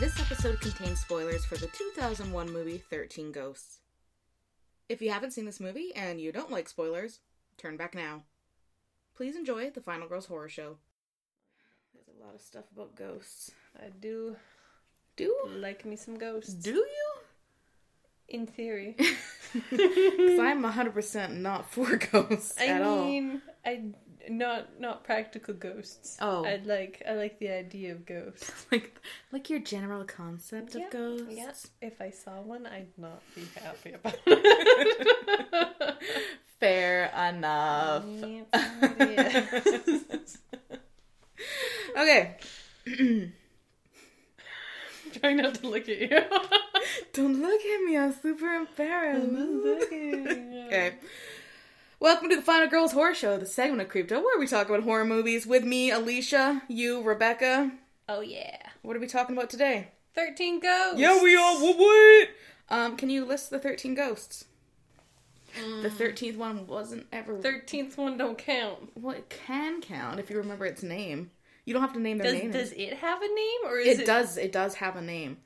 This episode contains spoilers for the 2001 movie 13 Ghosts. If you haven't seen this movie and you don't like spoilers, turn back now. Please enjoy the Final Girls Horror Show. There's a lot of stuff about ghosts. I do Do? like me some ghosts. Do you? In theory. Because I'm 100% not for ghosts I at all. I mean, I not not practical ghosts. Oh. I like I like the idea of ghosts. Like, like your general concept Yeah, of ghosts. Yeah. If I saw one, I'd not be happy about it. Fair enough. Yes. okay. Trying not to look at you. Don't look at me. I'm super embarrassed. okay. Welcome to the Final Girls Horror Show, the segment of Crypto, where we talk about horror movies with me, Alicia, you, Rebecca. Oh yeah. What are we talking about today? Thirteen ghosts. Yeah, we are. What? what? Um, can you list the thirteen ghosts? The thirteenth one wasn't ever. Thirteenth one don't count. well, it can count if you remember its name. You don't have to name their Does name. does it have a name or is it, it, does. It does have a name.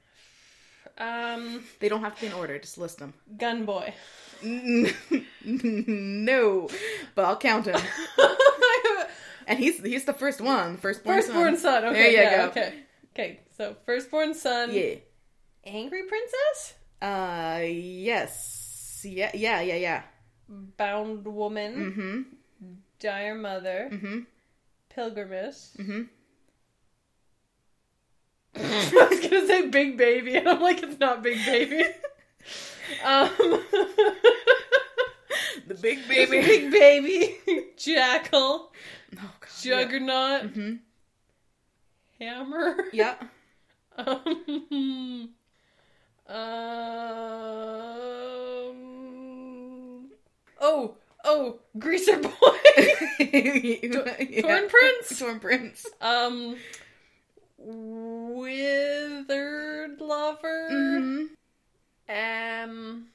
Um, They don't have to be in order. Just list them. Gun Boy. no, but I'll count him. And he's he's the first one, firstborn, Firstborn son. Okay, There you yeah, go. okay. Okay, so firstborn son. Yeah. Angry princess? Uh, yes. Yeah, yeah, yeah, yeah. Bound woman. Mm-hmm. Dire mother. Mm-hmm. Pilgrimess. Mm-hmm. I was gonna say big baby, and I'm like, it's not big baby. Um, The big baby. big baby, jackal, Oh, God. juggernaut, Mm-hmm. hammer. Yeah. Um, um, oh, oh, greaser boy. Torn Prince? Torn Prince. um, withered lover. Mm-hmm. Um,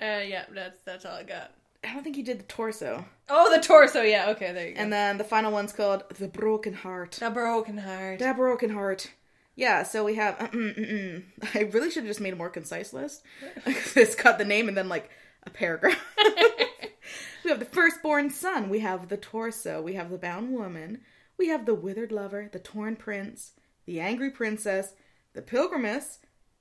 uh, yeah, that's that's all I got. I don't think you did the torso. Oh, the torso. Yeah, okay, there you go. And then the final one's called The Broken Heart. the broken heart. The broken heart. Yeah, so we have. mm-mm-mm. I really should have just made a more concise list. it's got the name and then like a paragraph. we have the firstborn son. We have the torso. We have the bound woman. We have the withered lover, the torn prince, the angry princess, the pilgrimess,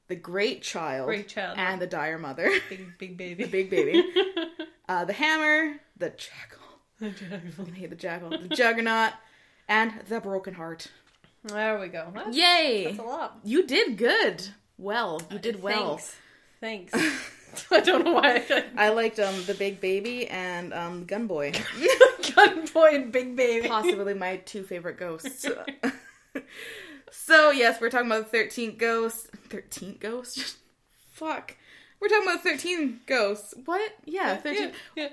the great child, Great child. and the dire mother, big big baby. the big baby, uh, the hammer, the jackal. The jackal. I hate the jackal, the juggernaut, and the broken heart. There we go. That's, Yay! that's a lot. You did good. Well, you did well. Thanks. Thanks. I don't know why I I liked um the big baby and um gun boy. gun boy and big baby. Possibly my two favorite ghosts. so yes, we're talking about the thirteenth ghost. Thirteenth ghost? Fuck. We're talking about thirteen ghosts. What? Yeah, thirteen. Yeah, yeah.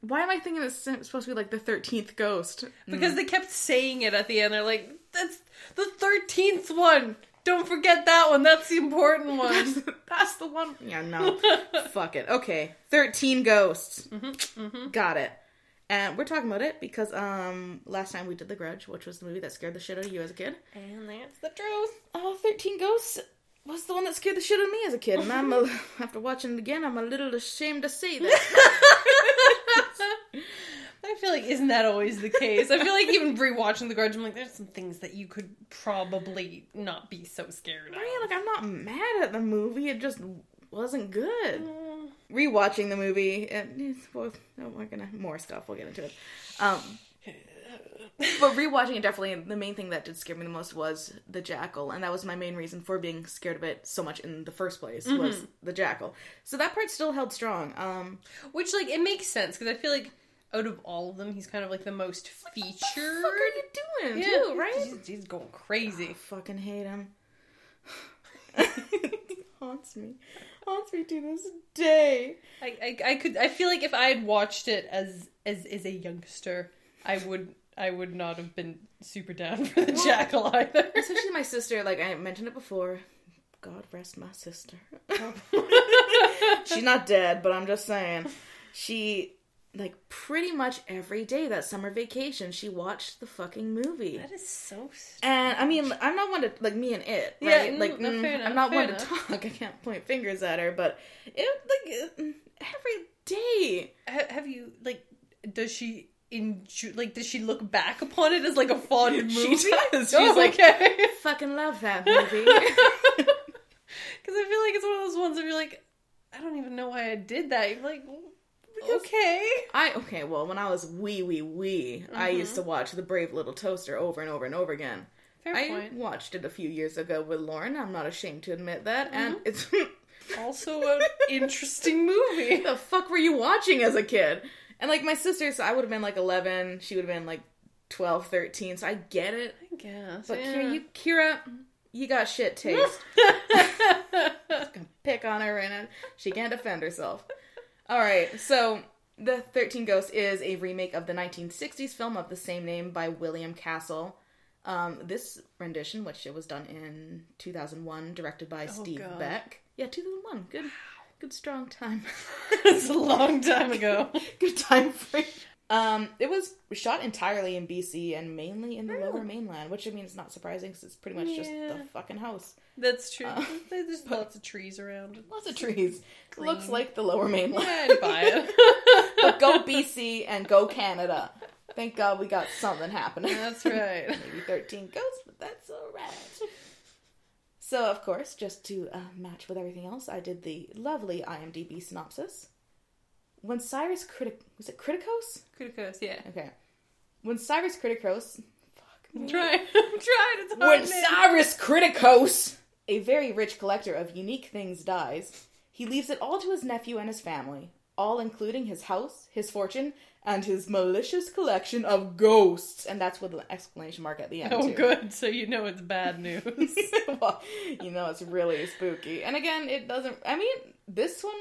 Why am I thinking it's supposed to be like the thirteenth ghost? Because they kept saying it at the end. They're like, "That's the thirteenth one. Don't forget that one. That's the important That's, one." that's the one. Yeah, no. Fuck it. Okay, thirteen ghosts. Mm-hmm, Got it. And we're talking about it because um last time we did The Grudge, which was the movie that scared the shit out of you as a kid. and that's the truth. Uh, 13 Ghosts was the one that scared the shit out of me as a kid, and I'm a, after watching it again, I'm a little ashamed to say that. I feel like isn't that always the case? I feel like even rewatching The Grudge, I'm like, there's some things that you could probably not be so scared of. right? Like I'm not mad at the movie; it just wasn't good. Mm. Rewatching the movie, and it's both. Oh, we're gonna more stuff. We'll get into it. Um, but rewatching it definitely the main thing that did scare me the most was the jackal and that was my main reason for being scared of it so much in the first place was the jackal so that part still held strong um Which, like, it makes sense because I feel like out of all of them, he's kind of like the most featured. what are you doing Yeah, too right He's, he's going crazy. I fucking hate him. haunts me. Haunts me to this day. I, I, I could. I feel like if I had watched it as as as a youngster, I would I would not have been super down for the jackal either. Especially my sister, like I mentioned it before. God rest my sister. She's not dead, but I'm just saying. She like pretty much every day that summer vacation she watched the fucking movie. That is so. And I mean, I'm not one to like me and it, Yeah, right? no, like, no, mm, enough, I'm not one enough. to talk. I can't point fingers at her, but it like every day. Ha- Have you like? Does she enjoy? Like, does she look back upon it as like a fond movie? She does. She's Oh, like, okay. fucking love that movie. Because I feel like it's one of those ones where you're like, I don't even know why I did that. You're like, okay. I okay, well, when I was wee wee wee, I Mm-hmm. used to watch The Brave Little Toaster over and over and over again. Fair I point. watched it a few years ago with Lauren. I'm not ashamed to admit that, and Mm-hmm. it's Also, an interesting movie. the fuck were you watching as a kid? And like my sisters, I would have been like 11, she would have been like 12, 13, so I get it. I guess. But yeah. Kira, you, Kira, you got shit taste. gonna pick on her and she can't defend herself. All right, so the 13 Ghosts is a remake of the 1960s film of the same name by William Castle. Um, this rendition, which it was done in 2001, directed by Steve God. Beck. Yeah, 2001. Good, good strong time. it's a long time ago. good time frame. Um, it was shot entirely in BC and mainly in the Lower Mainland, which I mean it's not surprising because it's pretty much just the fucking house. That's true. Uh, There's lots of trees around. Lots of trees. Green. Looks like the Lower Mainland. Yeah, I'd buy it. but go BC and go Canada. Thank God we got something happening. That's right. Maybe 13 ghosts, but that's alright. So, of course, just to uh, match with everything else, I did the lovely IMDb synopsis. When Cyrus Critic... Was it Kriticos? Kriticos, yeah. Okay. When Cyrus Kriticos... Fuck. I'm trying. I'm trying. It's hard. When. Cyrus Kriticos, a very rich collector of unique things, dies, he leaves it all to his nephew and his family, all including his house, his fortune, and his malicious collection of ghosts. And that's with an exclamation mark at the end. Oh, too. good. So you know it's bad news. well, you know it's really spooky. And again, it doesn't. I mean, this one,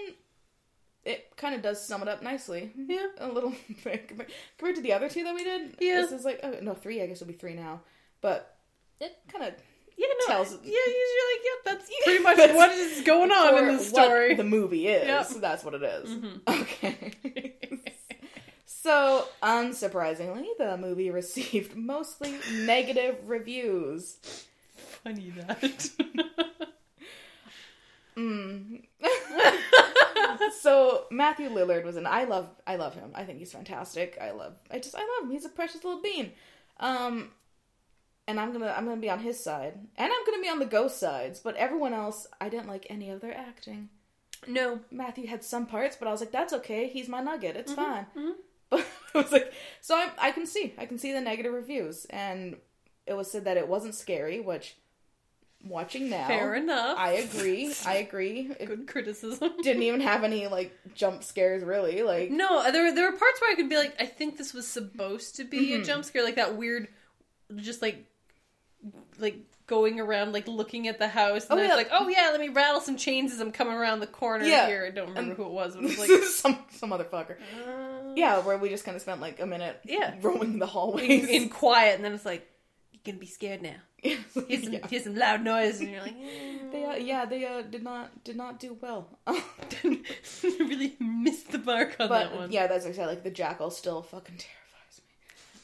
it kind of does sum it up nicely. Yeah. a little compared to the other two that we did. Yeah. this is like oh no three. I guess it'll be three now, but it kind of yeah, no, tells- yeah, you're like, yep, that's pretty much That's what is going on in the what story. the movie is. Yep. Mm-hmm. That's what it is. Okay. So, unsurprisingly, the movie received mostly negative reviews. Funny that. Mm. so Matthew Lillard was an I love I love him. I think he's fantastic. I love I just I love him. He's a precious little bean. Um and I'm gonna I'm gonna be on his side. And I'm gonna be on the ghost sides, but everyone else I didn't like any of their acting. no. Matthew had some parts, but I was like, that's okay. He's my nugget. It's fine. mhm. I was like, so I, I can see, I can see the negative reviews, and it was said that it wasn't scary. Which, watching now, Fair enough. I agree. I agree. It Good criticism. didn't even have any like jump scares, really. Like, No, there were there were parts where I could be like, I think this was supposed to be Mm-hmm. a jump scare, like that weird, just like, like going around, like looking at the house, and Oh, yeah. like, oh yeah, let me rattle some chains as I'm coming around the corner Yeah. here. I don't remember And- who it was, but it was like, some some motherfucker. uh, Yeah, where we just kind of spent like a minute, Yeah. roaming the hallways. in, in quiet, and then it's like, you're gonna be scared now. Here's some, yeah. here's some loud noise, and you're like. They, uh, yeah, they uh, did not did not do well. really missed the mark on that But one. yeah, that's said. Like the jackal still fucking terrifies me.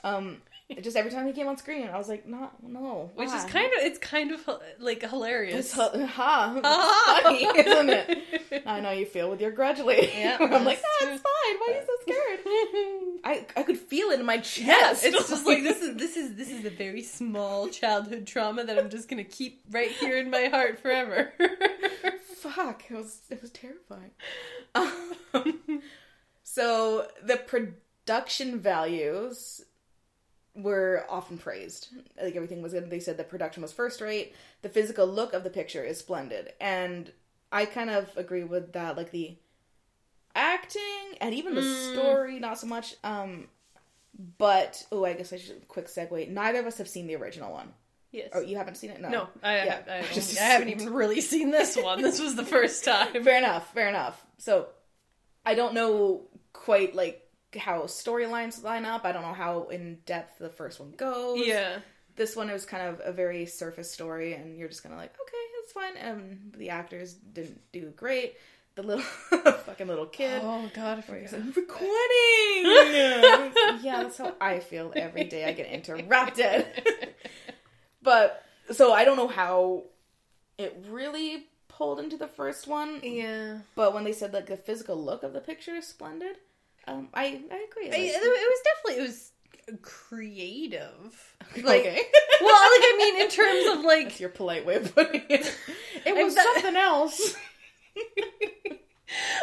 Um, just every time he came on screen, I was like, not no. Which is kind of it's kind of like hilarious. it's hu- ha, Ah. funny, isn't it? I know you feel with your grudge lady. Yeah, I'm like, that's ah, true. it's fine. Why are you so scared? I I could feel it in my chest. Yeah, it's just like this is this is this is a very small childhood trauma that I'm just gonna keep right here in my heart forever. fuck. It was it was terrifying. Um, so the production values were often praised. Like everything was good. They said the production was first rate. The physical look of the picture is splendid, and I kind of agree with that. Like the acting and even the Mm. story, not so much. Um, but oh, I guess I should quick segue. Neither of us have seen the original one. yes. Oh, you haven't seen it? No. no, I, Yeah. I, I, Just I haven't even really seen this one. This was the first time. fair enough fair enough so i don't know quite like how storylines line up i don't know how in depth the first one goes Yeah. this one was kind of a very surface story and you're just kind of like okay it's fine and the actors didn't do great the little fucking little kid. Oh god, I forgot. like, recording. yeah, that's how I feel every day. I get interrupted. but so I don't know how it really pulled into the first one. Yeah. But when they said like the physical look of the picture is splendid, um, I I agree. I, Like, it was definitely it was creative. Like, okay, well, like I mean, in terms of like, that's your polite way of putting it. It was bet- something else.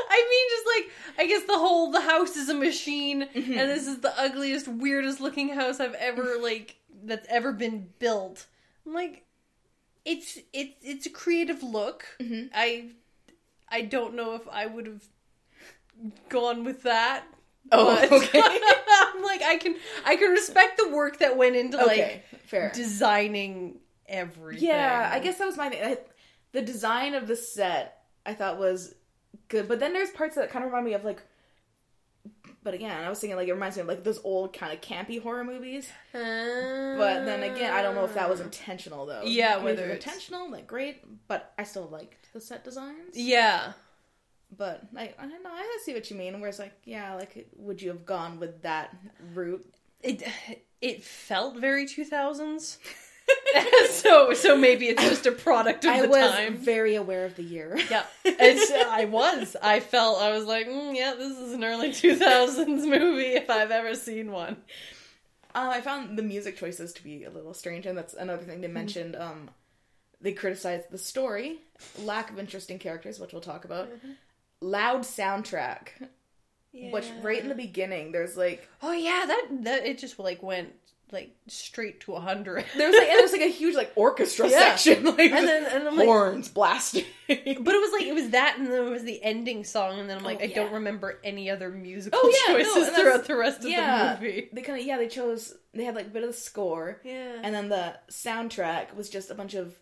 I mean, just like I guess the whole the house is a machine, Mhm. and this is the ugliest, weirdest looking house I've ever like that's ever been built. I'm like, it's it's it's a creative look. Mhm. I I don't know if I would have gone with that. Oh, but okay. I'm like I can I can respect the work that went into okay, fair. like designing everything. Yeah, I guess that was my thing. I, the design of the set I thought was good, but then there's parts that kind of remind me of like. But again, I was thinking like it reminds me of like those old kind of campy horror movies. But then again, I don't know if that was ah. intentional though. Yeah, I mean, whether it's- intentional, like great, but I still liked the set designs. Yeah. But I, I don't know. I see what you mean. Where it's like, yeah, like would you have gone with that route? It it felt very 2000s. so so maybe it's just a product of I the was time. very aware of the year. Yeah, it's, I was. I felt. I was like, mm, yeah, this is an early 2000s movie if I've ever seen one. Uh, I found the music choices to be a little strange, and that's another thing they mentioned. Um, they criticized the story, lack of interesting characters, which we'll talk about, loud soundtrack, which right in the beginning there's like Oh yeah, that that it just like went like straight to 100. there was like and there's like a huge like orchestra Yeah. section, like and then and I'm like, horns blasting. but it was like it was that, and then it was the ending song, and then I'm like, Oh, I don't remember any other musical Oh, yeah, choices that's- throughout the rest of yeah. the movie. they kind of yeah they chose they had like a bit of the score, Yeah, and then the soundtrack was just a bunch of.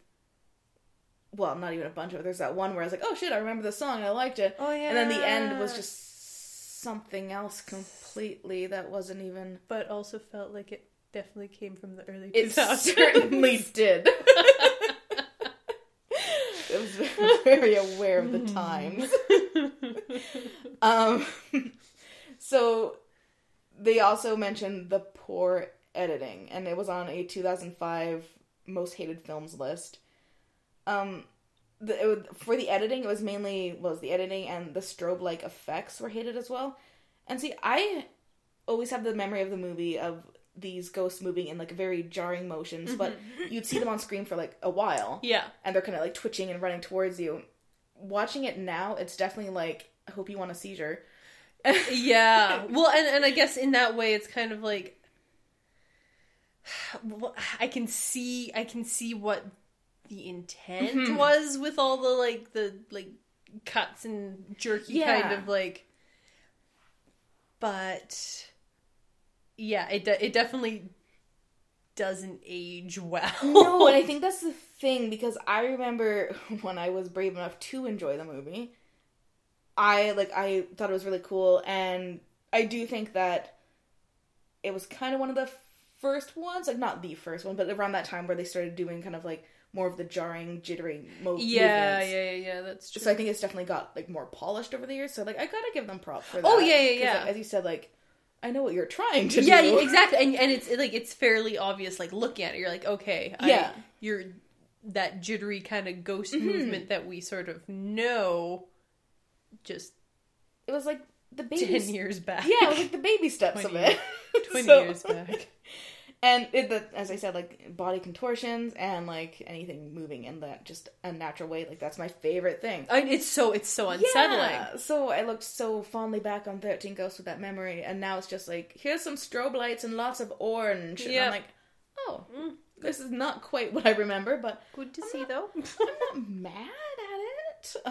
Well, not even a bunch of it. There's that one where I was like, "Oh shit, I remember the song. I liked it." oh yeah, And then the end was just something else completely that wasn't even. but also felt like it definitely came from the early 2000s. It 2000s. certainly did. it was very aware of the times. Um, so they also mentioned the poor editing, and it was on a 2005 most hated films list. Um, the, for the editing, it was mainly was the editing and the strobe like effects were hated as well. And see, I always have the memory of the movie of these ghosts moving in like very jarring motions, but you'd see them on screen for like a while yeah, and they're kind of like twitching and running towards you. Watching it now, it's definitely like I hope you want a seizure. yeah. Well, and and I guess in that way, it's kind of like well, I can see I can see what the intent Mhm. was with all the like the like cuts and jerky Yeah. kind of like, but yeah, it de- it definitely doesn't age well. no, and I think that's the thing because I remember when I was brave enough to enjoy the movie, I like I thought it was really cool, and I do think that it was kind of one of the first ones, like not the first one, but around that time where they started doing kind of like more of the jarring, jittery mo- yeah, movements. yeah, yeah, yeah. That's true. So I think it's definitely got like more polished over the years. So like I gotta give them props for that. Oh, yeah, yeah, yeah. like, as you said, like I know what you're trying to yeah, do. yeah, exactly, and and it's like it's fairly obvious. Like looking at it, you're like, okay, I- Yeah. you're that jittery kind of ghost Mhm. movement that we sort of know. Just It was like the baby. ten years back, Yeah, it was like the baby steps of it. twenty So- years back. And it, the, as I said, like body contortions and like anything moving in that just unnatural way, like that's my favorite thing. I it's so it's so unsettling. Yeah. So I looked so fondly back on Thirteen Ghosts with that memory, and now it's just like here's some strobe lights and lots of orange. And I'm like, oh, Mm. this is not quite what I remember, but Good to I'm see, not- though. I'm not mad at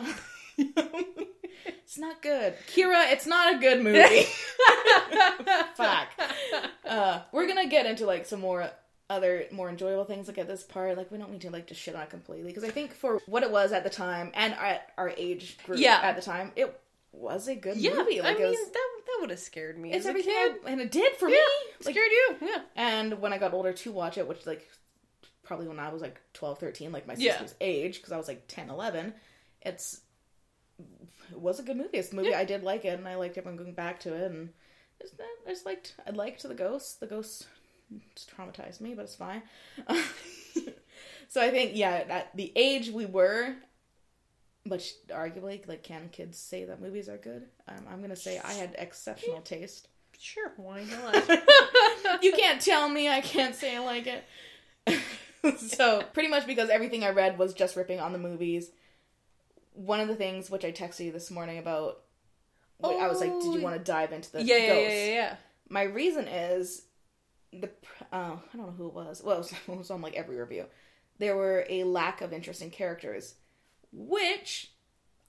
it. it's not good. Kira, it's not a good movie. Fuck. Uh, we're gonna get into like some more other more enjoyable things like at this part. Like we don't need to like just shit on it completely because I think for what it was at the time and at our age group Yeah. at the time, it was a good yeah, movie. Like I mean was, that that would have scared me. it's as a everything, kid. I- and it did for Yeah, me. Like, scared you. Yeah. and when I got older to watch it, which like probably when I was like 12, 13, like my Yeah. sister's age, because I was like 10, 11, it's it was a good movie. It's a movie I did like it, and I liked everyone going back to it. And just, I just liked I liked the ghosts. The ghosts just traumatized me, but it's fine. so I think yeah, at the age we were, but arguably, like, can kids say that movies are good? Um, I'm gonna say I had exceptional taste. Sure, why not? you can't tell me I can't say I like it. so pretty much because everything I read was just ripping on the movies. One of the things which I texted you this morning about, wh- I was like, "Did you Oh, want to dive into the yeah, yeah, ghosts?" yeah, yeah, yeah. My reason is the uh, I don't know who it was. Well, it was, it was on like every review. There were a lack of interesting characters, which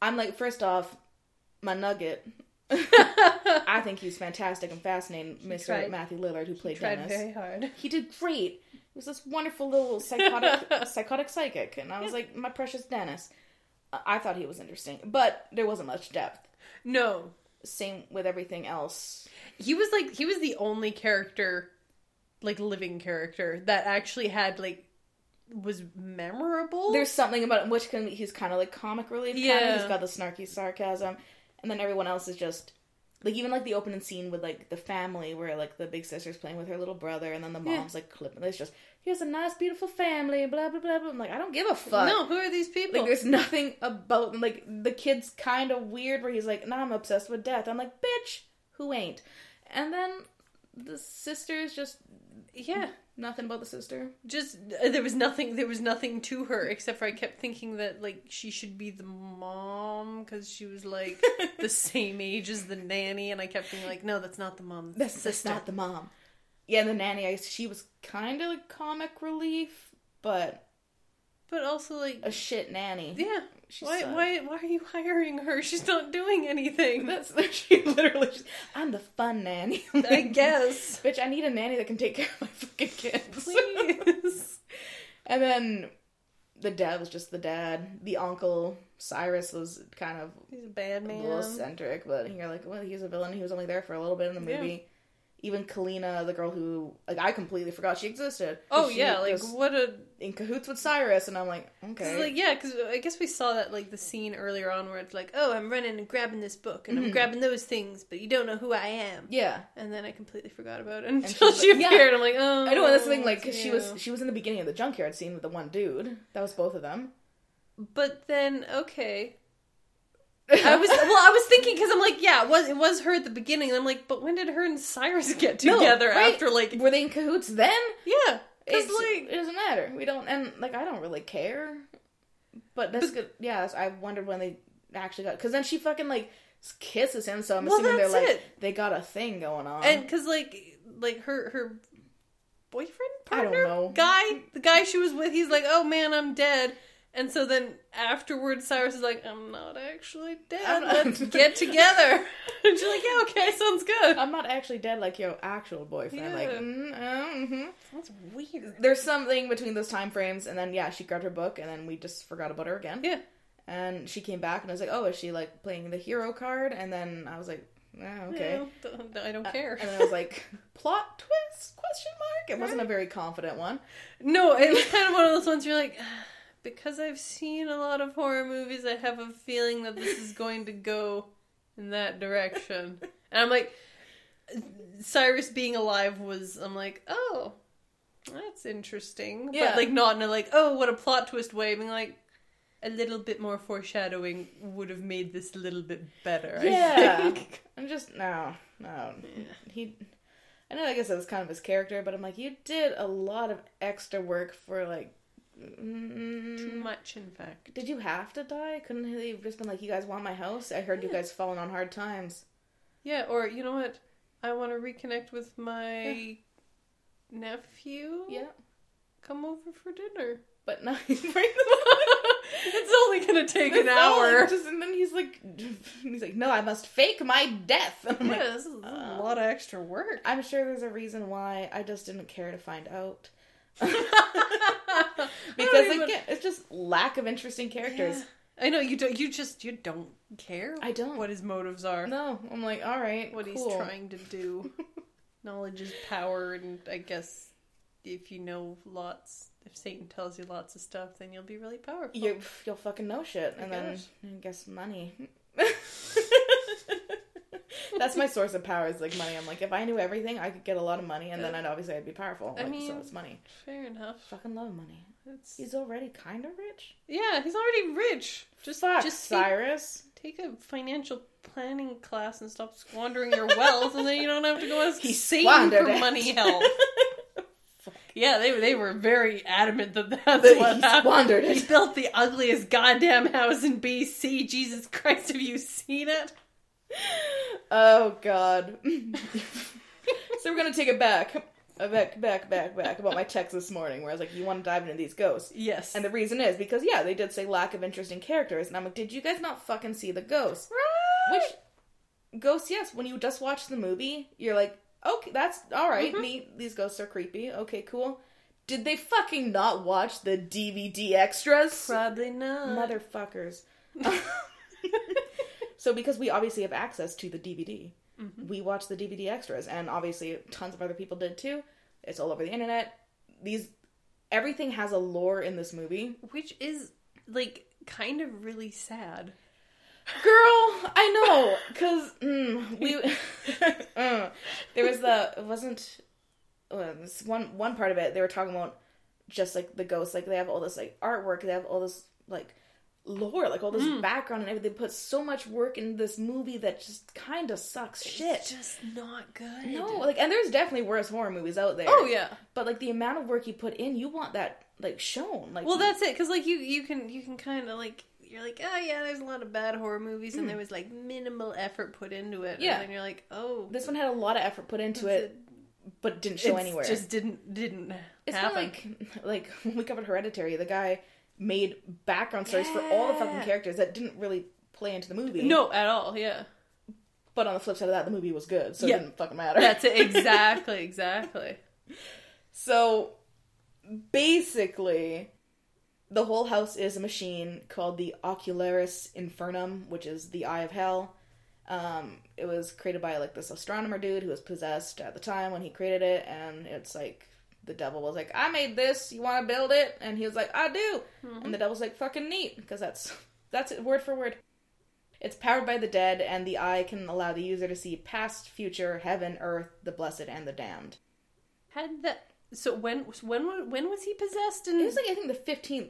I'm like, first off, my nugget. I think he's fantastic and fascinating, Mr. tried- Matthew Lillard, who played Tried Dennis. very hard. He did great. He was this wonderful little psychotic psychotic psychic, and I was like, my precious Dennis. I- thought he was interesting, but there wasn't much depth. No, Same with everything else. he was like he was the only character, like living character that actually had like was memorable. There's something about him which can he's kind of like comic relief. Yeah, Yeah. he's got the snarky sarcasm, and then everyone else is just like even like the opening scene with like the family where like the big sister's playing with her little brother, and then the Yeah. mom's like clipping. It's just here's a nice beautiful family, blah blah blah blah. I'm like I don't give a fuck. no, who are these people? Like there's nothing about them. Like the kid's kind of weird where he's like, "Nah, I'm obsessed with death." I'm like, "Bitch, who ain't?" And then the sister's just yeah, nothing about the sister. just uh, there was nothing. There was nothing to her except for I kept thinking that like she should be the mom because she was like the same age as the nanny, and I kept being like, no, that's not the mom. That's, That's, that's not the mom. Yeah, and the nanny, I, she was kind of like comic relief, but But also like, a shit nanny. yeah, She why why why are you hiring her? She's not doing anything. That's she literally. Just, I'm the fun nanny. I guess. Bitch, I need a nanny that can take care of my fucking kids. Please. And then the dad was just the dad. The uncle Cyrus was kind of He's a bad a man. little eccentric, but you're like, well, he's a villain. He was only there for a little bit in the Yeah. Even Kalina, the girl who like I completely forgot she existed. Oh she yeah, like what a in cahoots with Cyrus, and I'm like, 'cause, okay, like yeah, because I guess we saw that like the scene earlier on where it's like, oh, I'm running and grabbing this book and I'm Mhm. grabbing those things, but you don't know who I am. yeah. And then I completely forgot about it until she like- yeah. appeared. I'm like, oh, I know, that's the thing. Like, it's she was she was in the beginning of the junkyard scene with the one dude. That was both of them. But then okay, I was well, I was thinking because I'm like, yeah, it was it was her at the beginning, and I'm like, but when did her and Cyrus get No, together right. after like Were they in cahoots then? yeah, It's, like it doesn't matter. We don't, and like I don't really care. But that's good. Yeah, that's, I wondered when they actually got because then she fucking like kisses him. So I'm Well, assuming they're like it. they got a thing going on. and because like like her her boyfriend I don't partner know. guy the guy she was with he's like oh man i'm dead and so then afterwards cyrus is like i'm not actually dead not- let's get together and she's like yeah okay sounds good I'm not actually dead like your actual boyfriend. Like, mm, uh, mhm. that's weird there's something between those time frames, and then yeah, she grabbed her book, and then we just forgot about her again. yeah And she came back, and I was like, oh, is she like playing the hero card? And then I was like, oh, okay. No, don't- i don't care And then I was like, plot twist? Question mark. It wasn't a very confident one. no it was kind of one of those ones you're like because i've seen a lot of horror movies i have a feeling that this is going to go in that direction and i'm like Cyrus being alive was I'm like, oh, that's interesting. Yeah. But like not in a like, oh, what a plot twist way. Being like a little bit more foreshadowing would have made this a little bit better. I Yeah. think. I'm just no, no. He, I know. I guess that was kind of his character, but I'm like, you did a lot of extra work for like. Mm, Too much, in fact. Did you have to die? Couldn't they have just been like, "You guys want my house? I heard you guys falling on hard times." Yeah, or you know what? I want to reconnect with my nephew. Yeah, Come over for dinner. but no, he's bring them. It's only gonna take an hour. just- and then he's like, he's like, "No, I must fake my death." And I'm yeah, like, this is uh, a lot of extra work. I'm sure there's a reason why. I just didn't care to find out. Because even- again, it's just lack of interesting characters. Yeah. I know you don't. You just you don't care. I don't. what his motives are. No, I'm like, all right, what cool. he's trying to do. Knowledge is power, and I guess if you know lots, if Satan tells you lots of stuff, then you'll be really powerful. You, you'll fucking know shit, I and then. I guess money. That's my source of power is like money. I'm like, if I knew everything, I could get a lot of money, and then I'd obviously I'd be powerful. I Like, so mean- it's money. Fair enough. Fucking love money. It's, He's already kind of rich. yeah, he's already rich. Just Fuck, just Cyrus. take a financial planning class and stop squandering your wealth, and then you don't have to go ask He for it. money help. Yeah, they they were very adamant that that's That what he happened. squandered He built the ugliest goddamn house in BC. Jesus Christ, have you seen it? Oh God. so we're gonna take it back, Uh, back, back, back, back about my text this morning, where I was like, "You want to dive into these ghosts?" Yes. And the reason is because yeah, they did say lack of interesting characters, and I'm like, "Did you guys not fucking see the ghosts?" Right. Which ghosts? Yes. When you just watch the movie, you're like, "Okay, that's all right, Mhm. Neat. These ghosts are creepy. Okay, cool." Did they fucking not watch the DVD extras? Probably not. Motherfuckers. so because we obviously have access to the DVD, Mhm. we watch the DVD extras, and obviously tons of other people did too. It's all over the internet. These everything has a lore in this movie. Which is like kind of really sad. Girl, I know, cause mm, we uh, there was the it wasn't uh, this one one part of it. They were talking about just like the ghosts, like they have all this like artwork, they have all this like lore, like all this Mm. background and everything. They put so much work in this movie that just kind of sucks shit. It's just not good. No, like, and there's definitely worse horror movies out there. Oh yeah. but like the amount of work you put in, you want that like shown. Like, Well, that's it. Because like you, you can, you can kind of like you're like, oh yeah, there's a lot of bad horror movies, and there was like minimal effort put into it. Yeah. And then you're like, oh, this one had a lot of effort put into it, but didn't show anywhere. Just didn't didn't It's happen. like like when we covered Hereditary. The guy made background stories for all the fucking characters that didn't really play into the movie. no, at all. Yeah, but on the flip side of that, the movie was good, so Yeah. it didn't fucking matter. that's it. Exactly, exactly. So basically, the whole house is a machine called the Ocularis Infernum, which is the Eye of Hell. Um, it was created by like this astronomer dude who was possessed at the time when he created it, and it's like the devil was like, "I made this. You want to build it?" And he was like, "I do." Hmm. And the devil's like, "Fucking neat," because that's that's it, word for word. It's powered by the dead, and the eye can allow the user to see past, future, heaven, earth, the blessed, and the damned. Had that. So when when when was he possessed? And It was like I think the fifteenth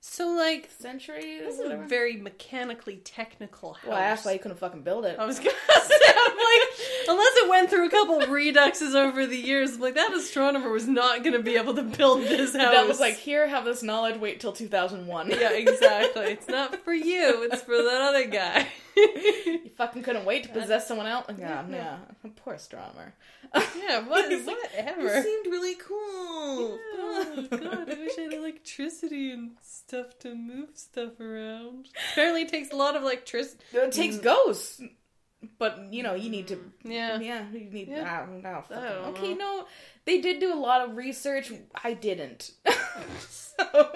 so like century. this is a very mechanically technical house. well, I asked why you couldn't fucking build it. I was gonna say, I'm like, unless it went through a couple reduxes over the years, I'm like that astronomer was not gonna be able to build this house. That was like, here, have this knowledge. Wait till two thousand one. yeah, exactly. It's not for you. It's for that other guy. You fucking couldn't wait to possess someone else. Oh, yeah, yeah. Poor astronomer. yeah, what, like, whatever. It seemed really cool. Oh, God, I wish I had electricity and stuff to move stuff around. Apparently, it takes a lot of electricity. It takes ghosts, but you know you need to. Yeah. Yeah, you need. Yeah. I don't know. I don't okay, no, they did do a lot of research. I didn't. so,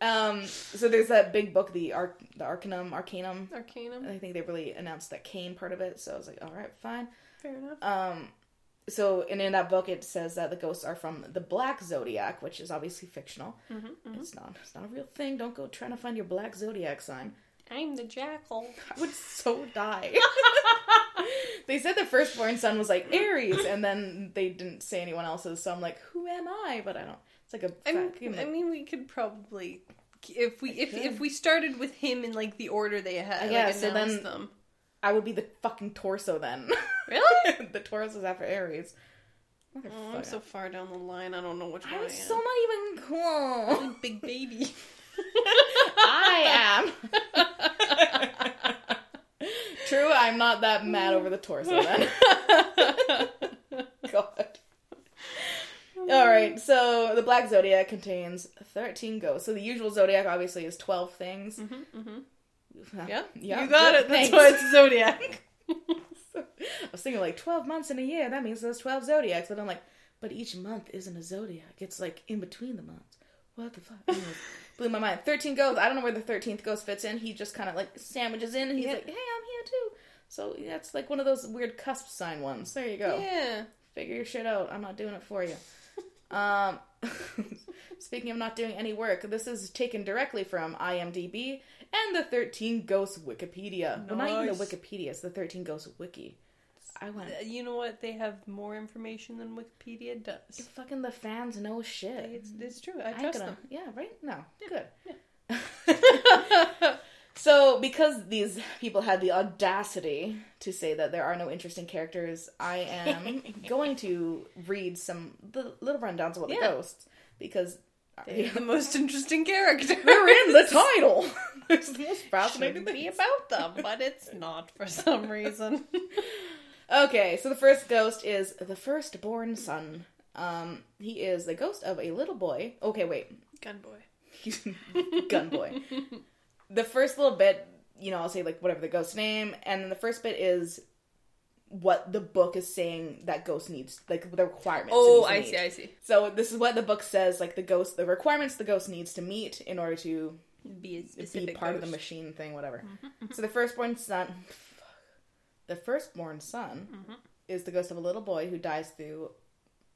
um, so there's that big book, the Arc, the Arcanum, Arcanum. Arcanum. I think they really announced that Kane part of it, so I was like, all right, fine. Fair enough. Um, so and in that book it says that the ghosts are from the Black Zodiac, which is obviously fictional. Mm-hmm, It's not. It's not a real thing. Don't go trying to find your Black Zodiac sign. I'm the jackal. I would so die. they said the firstborn son was like Aries, and then they didn't say anyone else's. So I'm like, who am I? But I don't. It's like a. I mean, I mean, we could probably if we if could. if we started with him in like the order they had. Yeah. like, so then- them. I would be the fucking torso then. Really? the Taurus is after Aries. Oh, I'm so far down the line. I don't know which one I I'm am. so not even cool. I'm a big baby. I am. True, I'm not that mad over the torso then. God. Alright, so the Black Zodiac contains 13 ghosts. So the usual Zodiac obviously is 12 things. hmm hmm Yeah, Yeah, yeah, you got it. That's thanks. why it's zodiac. I was thinking like 12 months in a year, that means there's 12 Zodiacs. But I'm like, but each month isn't a Zodiac. It's like in between the months. What the fuck? Blew my mind. 13 ghosts. I don't know where the 13th ghost fits in. He just kind of like sandwiches in and he's Yeah. like, hey, I'm here too. So yeah, it's like one of those weird cusp sign ones. There you go. Yeah. Figure your shit out. I'm not doing it for you. Um, speaking of not doing any work, this is taken directly from IMDb and the 13 Ghosts Wikipedia. Well, not even the Wikipedia, it's the 13 Ghosts Wiki. I went, Uh, You know what? They have more information than Wikipedia does. fucking the fans know shit. It's, it's true. I I trust gonna- them. Yeah, right? No, good. so, because these people had the audacity to say that there are no interesting characters, I am going to read some the little rundowns about the ghosts because They're the most interesting character. they're in the title. it's the most fascinating be thing. about them, but it's not for some reason. Okay, so the first ghost is the firstborn son. Um, he is the ghost of a little boy. Okay, wait. Gunboy. gun boy. the first little bit, you know, I'll say like whatever the ghost's name, and then the first bit is what the book is saying that ghost needs, like the requirements. Oh, I see, I see. So this is what the book says, like the ghost, the requirements the ghost needs to meet in order to Be a be specific part of the machine thing, whatever. So the firstborn son, the firstborn son, mm-hmm. is the ghost of a little boy who dies through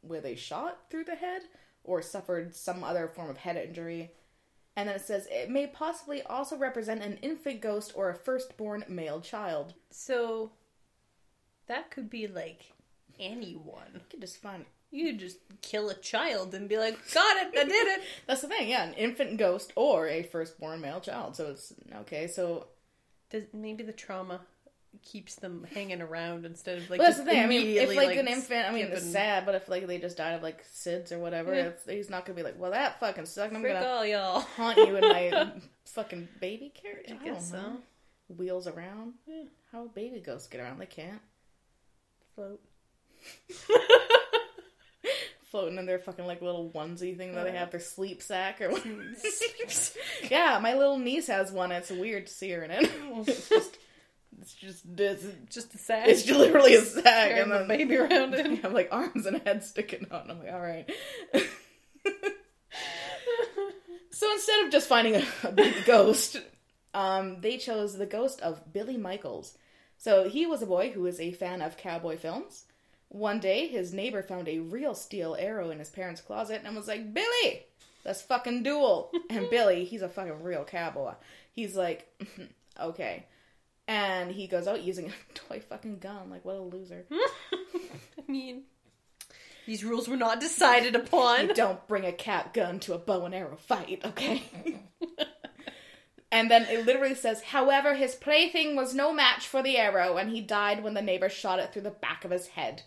with a shot through the head or suffered some other form of head injury. And then it says it may possibly also represent an infant ghost or a firstborn male child. So that could be like anyone. You can just find. You could just kill a child and be like, "Got it, I did it." That's the thing, yeah, an infant ghost or a firstborn male child. So it's okay. So Does maybe the trauma keeps them hanging around instead of like. Well, that's just the thing. I mean, if immediately, like, an infant, I mean, it's sad, but if like they just died of like SIDS or whatever, Yeah. it's, he's not gonna be like, well, that fucking sucked. I'm Frick gonna all y'all. haunt you in my fucking baby carriage. I I, guess don't so. know. Wheels around. Yeah. How baby ghosts get around? They can't. Float. Floating in their fucking like little onesie thing that they have, their sleep sack or whatever. yeah, my little niece has one. It's weird to see her in it. it's just, it's just, it's, Just a sack. it's just literally a sack, and the then baby around it. You have like arms and a head sticking out, and I'm like, all right. so instead of just finding a, a baby ghost, um, they chose the ghost of Billy Michaels. So he was a boy who was a fan of cowboy films. One day, his neighbor found a real steel arrow in his parents' closet and was like, Billy, that's fucking dual. and Billy, he's a fucking real cowboy. He's like, okay. And he goes out using a toy fucking gun. Like, what a loser. I mean, these rules were not decided upon. You don't bring a cat gun to a bow and arrow fight, okay? and then it literally says, however, his plaything was no match for the arrow, and he died when the neighbor shot it through the back of his head.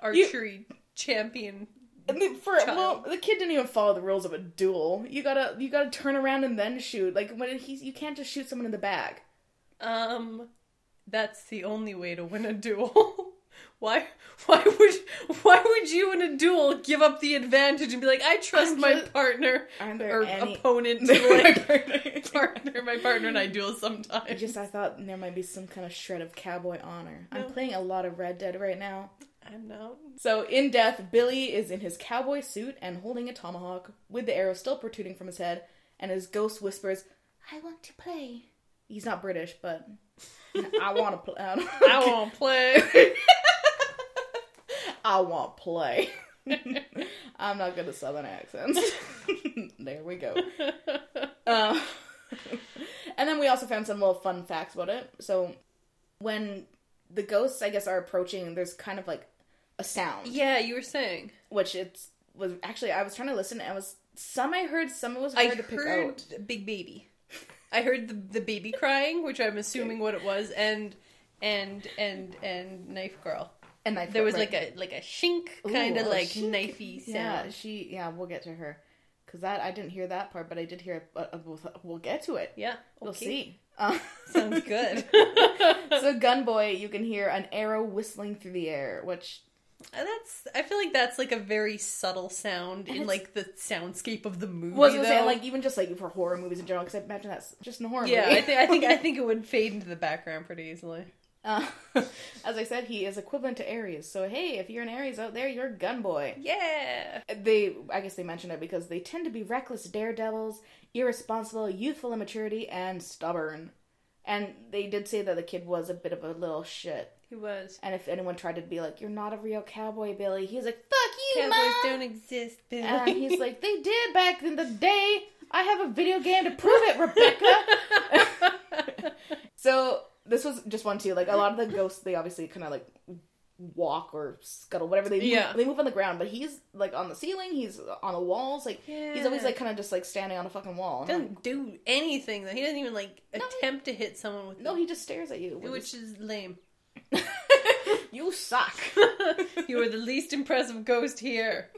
Archery champion. And the, for Child. well, the kid didn't even follow the rules of a duel. You gotta you gotta turn around and then shoot. Like when he's you can't just shoot someone in the back. Um, that's the only way to win a duel. why? Why would? Why would you in a duel give up the advantage and be like, I trust I'm my partner or any opponent My to like partner. partner? My partner and I duel I sometimes. just I thought there might be some kind of shred of cowboy honor. No. I'm playing a lot of Red Dead right now. I'm not. So, in death, Billy is in his cowboy suit and holding a tomahawk, with the arrow still protruding from his head, and his ghost whispers, I want to play. He's not British, but I want to play. I won't play. I want to play. I'm not good at southern accents. there we go. Uh, and then we also found some little fun facts about it. So, when the ghosts, I guess, are approaching, there's kind of like a sound. yeah, you were saying. which it's was actually I was trying to listen and it was some I heard, some it was I to pick heard out. Big Baby. I heard the, the baby crying, which I'm assuming what it was, and and and and Knife Girl. And I There was right. like a like a shink kind of like shink. knifey sound. yeah, she yeah we'll get to her because that I didn't hear that part, but I did hear. Uh, uh, we'll, we'll get to it. Yeah, We'll see. Uh, Sounds good. so Gunboy, you can hear an arrow whistling through the air, which that's I feel like that's like a very subtle sound in like the soundscape of the movie. was gonna say though. like even just like for horror movies in general, because I imagine that's just in a horror yeah, movie. I think I think I think it would fade into the background pretty easily. Uh, as I said, he is equivalent to Aries. So hey, if you're an Aries out there, you're gun boy. Yeah. they i guess they mention it because they tend to be reckless daredevils irresponsible youthful immaturity and stubborn and they did say that the kid was a bit of a little shit He was. And if anyone tried to be like, "You're not a real cowboy, Billy," he's like, "Fuck you, Cowboys mom." don't exist, Billy. and he's like, "They did back in the day. I have a video game to prove it, Rebecca." so this was just one too. Like a lot of the ghosts, they obviously kind of like walk or scuttle, whatever they move, Yeah. they move on the ground. But he's like on the ceiling. He's on the walls. Like he's always like kind of just like standing on a fucking wall. Doesn't do anything though. He doesn't even like No. attempt to hit someone with like, no, he just stares at you. which is lame. you suck. you are the least impressive ghost here.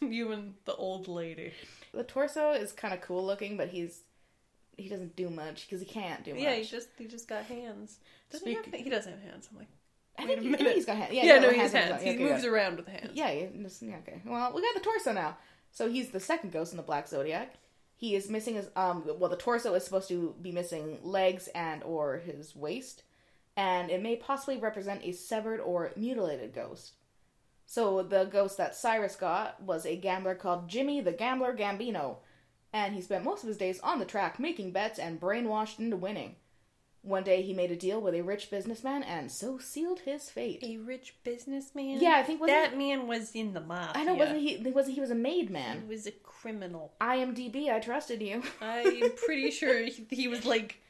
you and the old lady. the torso is kind of cool looking, but he's he doesn't do much because he can't do much. Yeah, he just he just got hands. Doesn't he, have, he doesn't have hands. I'm like, I wait think, a I think he's got hands. Yeah, yeah, no, he has hands. Okay, He okay, moves yeah. around with hands. Yeah, yeah, just- yeah, okay. Well, we got the torso now. So he's the second ghost in the Black Zodiac. He is missing his um. Well, the torso is supposed to be missing legs and or his waist, and it may possibly represent a severed or mutilated ghost. So the ghost that Cyrus got was a gambler called Jimmy the Gambler Gambino, and he spent most of his days on the track making bets and brainwashed into winning. One day he made a deal with a rich businessman and so sealed his fate. A rich businessman. Yeah, I think that man was in the mob. I know, wasn't he? Wasn't he was a made man? He was a criminal. IMDb, I trusted you. I'm pretty sure he, he was like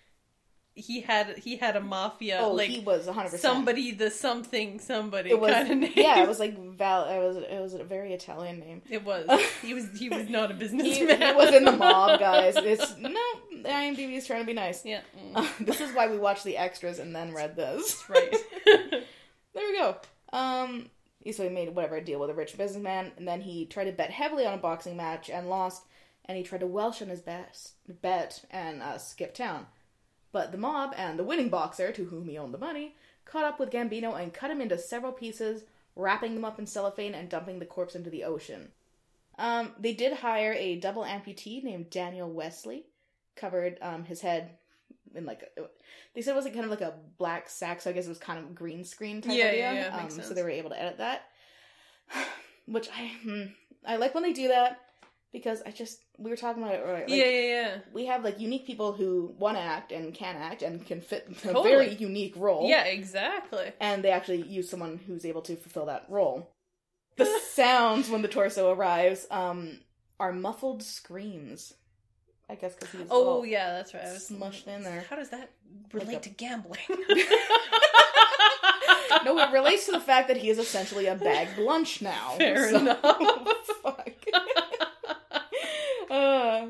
he had he had a mafia oh, like he was 100. percent somebody the something somebody It was kind of name. yeah, it was like Val. It was it was a very Italian name. It was. He was he was not a He, businessman. he was in the mob, guys. It's no IMDb is trying to be nice. Yeah. Uh, this is why we watched the extras and then read this. right. There we go. Um, so he made whatever a deal with a rich businessman, and then he tried to bet heavily on a boxing match and lost, and he tried to welsh on his best bet and uh, skip town. But the mob and the winning boxer, to whom he owed the money, caught up with Gambino and cut him into several pieces, wrapping them up in cellophane and dumping the corpse into the ocean. Um, they did hire a double amputee named Daniel Wesley, covered um, his head in like a, they said it was like kind of like a black sack, so I guess it was kind of green screen type Yeah, idea. yeah, yeah, um, so they were able to edit that, which I hmm, I like when they do that because I just we were talking about it earlier. Like, yeah, yeah, yeah. we have like unique people who want to act and can act and can fit a Totally. very unique role. Yeah, exactly. and they actually use someone who's able to fulfill that role. The sounds when the torso arrives um, are muffled screams. I guess because he's Oh yeah, that's right. I was smushed in there. How does that relate a- to gambling? no, it relates to the fact that he is essentially a bagged lunch now. Fair So- enough. Uh,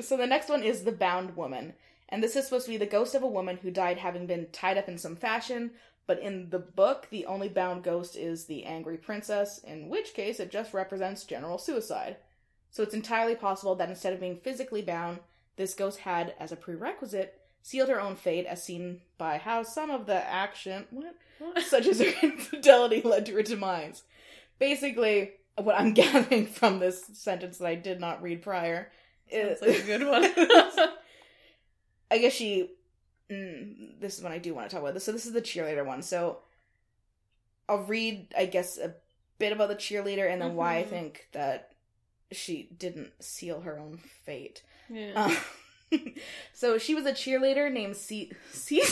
so the next one is the bound woman, and this is supposed to be the ghost of a woman who died having been tied up in some fashion. But in the book, the only bound ghost is the angry princess, in which case it just represents general suicide. So it's entirely possible that instead of being physically bound, this ghost had, as a prerequisite, sealed her own fate, as seen by how some of the action, what, such as her infidelity, led to her demise. Basically, what I'm gathering from this sentence that I did not read prior is like a good one. I guess she. Mm, this is when I do want to talk about this. So this is the cheerleader one. So I'll read, I guess, a bit about the cheerleader and then why I Mhm. think that she didn't seal her own fate. yeah. Uh, so she was a cheerleader named C. C-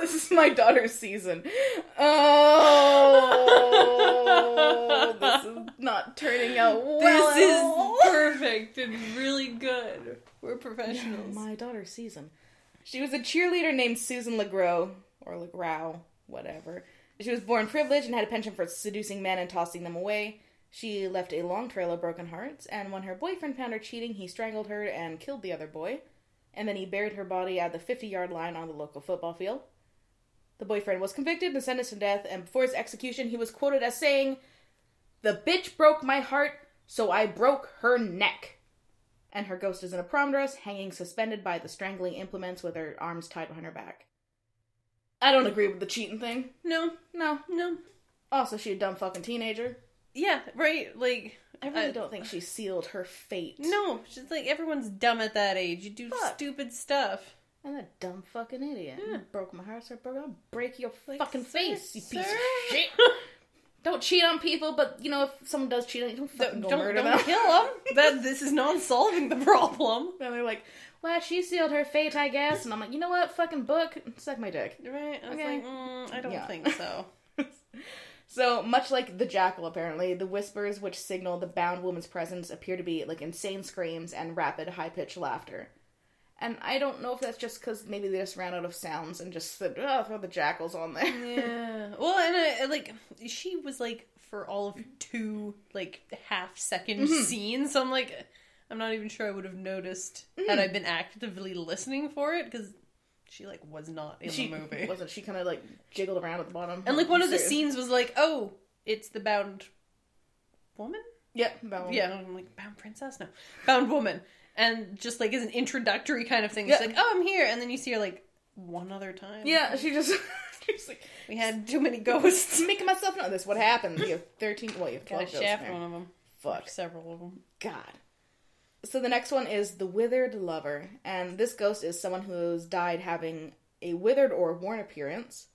this is my daughter's season. Oh, this is not turning out well. this is perfect and really good. We're professionals. my daughter's season. She was a cheerleader named Susan LeGros, or LeGrow, whatever. She was born privileged and had a penchant for seducing men and tossing them away. She left a long trail of broken hearts, and when her boyfriend found her cheating, he strangled her and killed the other boy. And then he buried her body at the 50 yard line on the local football field. The boyfriend was convicted and sentenced to death, and before his execution, he was quoted as saying, The bitch broke my heart, so I broke her neck and her ghost is in a prom dress, hanging suspended by the strangling implements with her arms tied behind her back. I don't agree with the cheating thing. No, No. no. Also, she a dumb fucking teenager. Yeah, right. Like I really Uh, don't think she sealed her fate. no, she's like everyone's dumb at that age. You do Fuck. stupid stuff. I'm that dumb fucking idiot. Yeah. You broke my heart, so I broke I'll break your Like, fucking sir, face, you piece of shit. Don't cheat on people, but you know, if someone does cheat on you, don't fucking Don't, go don't, murder don't them. kill them. That this is not solving the problem. And they're like, well, she sealed her fate, I guess. And I'm like, you know what? Fucking book, suck my dick. Right? I was Okay. like, mm, I don't Yeah. think so. So, much like the jackal, apparently, the whispers which signal the bound woman's presence appear to be like insane screams and rapid, high pitched laughter. And I don't know if that's just because maybe they just ran out of sounds and just said, oh, throw the jackals on there. Yeah. Well, and I, I, like she was like for all of two like half 2nd Mm-hmm. scenes, so I'm like, I'm not even sure I would have noticed had Mm. I been actively listening for it because she like was not in she the movie. wasn't. She kind of like jiggled around at the bottom. And like one of the scenes was like, oh, it's the bound woman. Yeah, bound. Yeah, I'm like bound princess. No, bound woman. And just like as an introductory kind of thing, Yeah. she's like, "Oh, I'm here," and then you see her like one other time. Yeah, she just. she's like, we had too many ghosts. making myself know this. What happened? You have 13. Well, you have 12 Got ghosts shaft one of them. Fuck. Several of them. God. So the next one is the withered lover, and this ghost is someone who's died having a withered or worn appearance.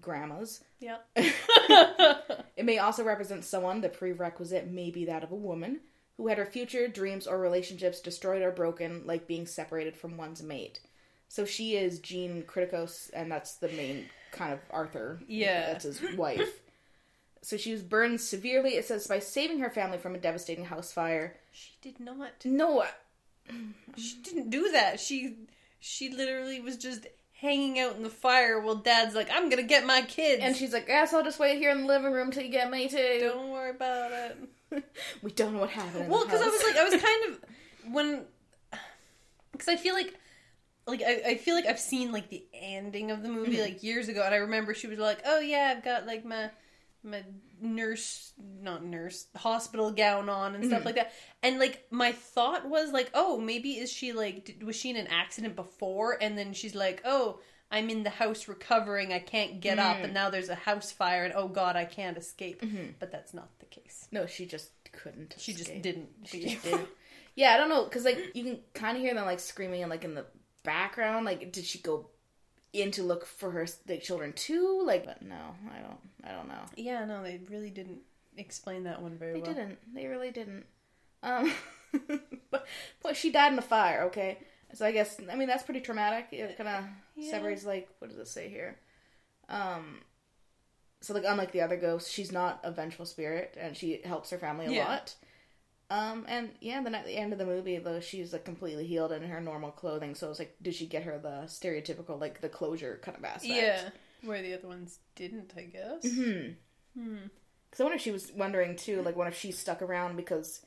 Grandma. Grandmas. Yep. It may also represent someone, the prerequisite may be that of a woman, who had her future dreams or relationships destroyed or broken, like being separated from one's mate. So she is Jean Kriticos, and that's the main kind of Arthur. Yeah. That's his wife. So she was burned severely, it says, by saving her family from a devastating house fire. she did not. No, She didn't do that. She she literally was just hanging out in the fire while Dad's like, "I'm gonna get my kids." And she's like, guess I'll just wait here in the living room till you get me too. don't worry about it. we don't know what happened. Well, because I was like, I was kind of when because I feel like like I, I feel like I've seen like the ending of the movie Mm-hmm. like years ago, and I remember she was like, "Oh yeah, I've got like my my nurse, not nurse, hospital gown on and Mm-hmm. stuff like that." And like my thought was like, "Oh, maybe is she like was she in an accident before?" And then she's like, "Oh." I'm in the house recovering. I can't get up, Mm. and now there's a house fire, and oh god, I can't escape. But that's not the case. no, she just couldn't. She just didn't. She just didn't. Yeah, I don't know, because like you can kind of hear them like screaming and like in the background. Like, did she go in to look for her like children too? Like, but no, I don't. I don't know. Yeah, no, they really didn't explain that one very They well. They didn't. They really didn't. Um, but, but she died in the fire. Okay, so I guess I mean that's pretty traumatic. It kind of Yeah. separates like what does it say here? Um, so like unlike the other ghosts, she's not a vengeful spirit, and she helps her family a Yeah. lot. Um, and yeah, then at the end of the movie, though, she's like completely healed in her normal clothing. So it's like, did she get her the stereotypical like the closure kind of aspect? Yeah, where the other ones didn't, I guess. Hmm. Hmm. Because I wonder if she was wondering too, like, what if she stuck around because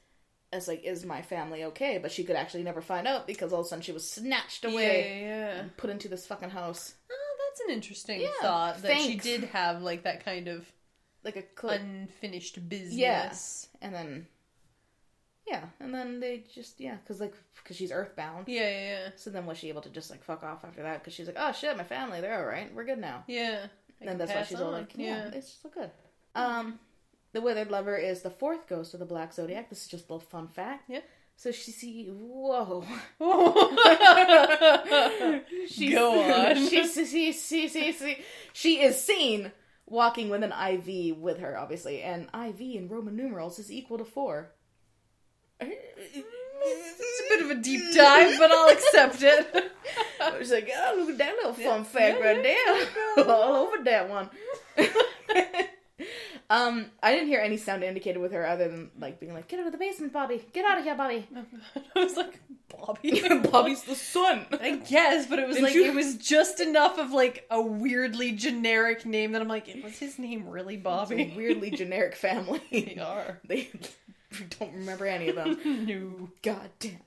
it's like, is my family okay? But she could actually never find out because all of a sudden she was snatched away Yeah, yeah. and put into this fucking house. Oh, that's an interesting Yeah, thought that she did have like that kind of Like a clip. unfinished business. Yeah. and then, yeah, and then they just, yeah, because like, because she's earthbound. Yeah, yeah, yeah. So then was she able to just like fuck off after that? Because she's like, oh shit, my family, they're all right. We're good now. Yeah. And that's why she's all on. like, yeah, it's so good. Um, the withered lover is the fourth ghost of the Black Zodiac. This is just a little fun fact. Yep. So she see, whoa. She's, Go on. She, she, see, she, see. she is seen walking with an IV with her, obviously, and IV in Roman numerals is equal to four. It's a bit of a deep dive, but I'll accept it. I was like, oh, look at that little fun Yeah. fact Yeah, right yeah. there. All over that one. Um, I didn't hear any sound indicated with her other than like being like, get out of the basement, Bobby. Get out of here, Bobby. I was like, Bobby. Bobby's the son. I guess, but it was Didn't like you- it was just enough of like a weirdly generic name that I'm like, was his name really It's Bobby? a weirdly generic family. They are. they don't remember any of them. no. God damn.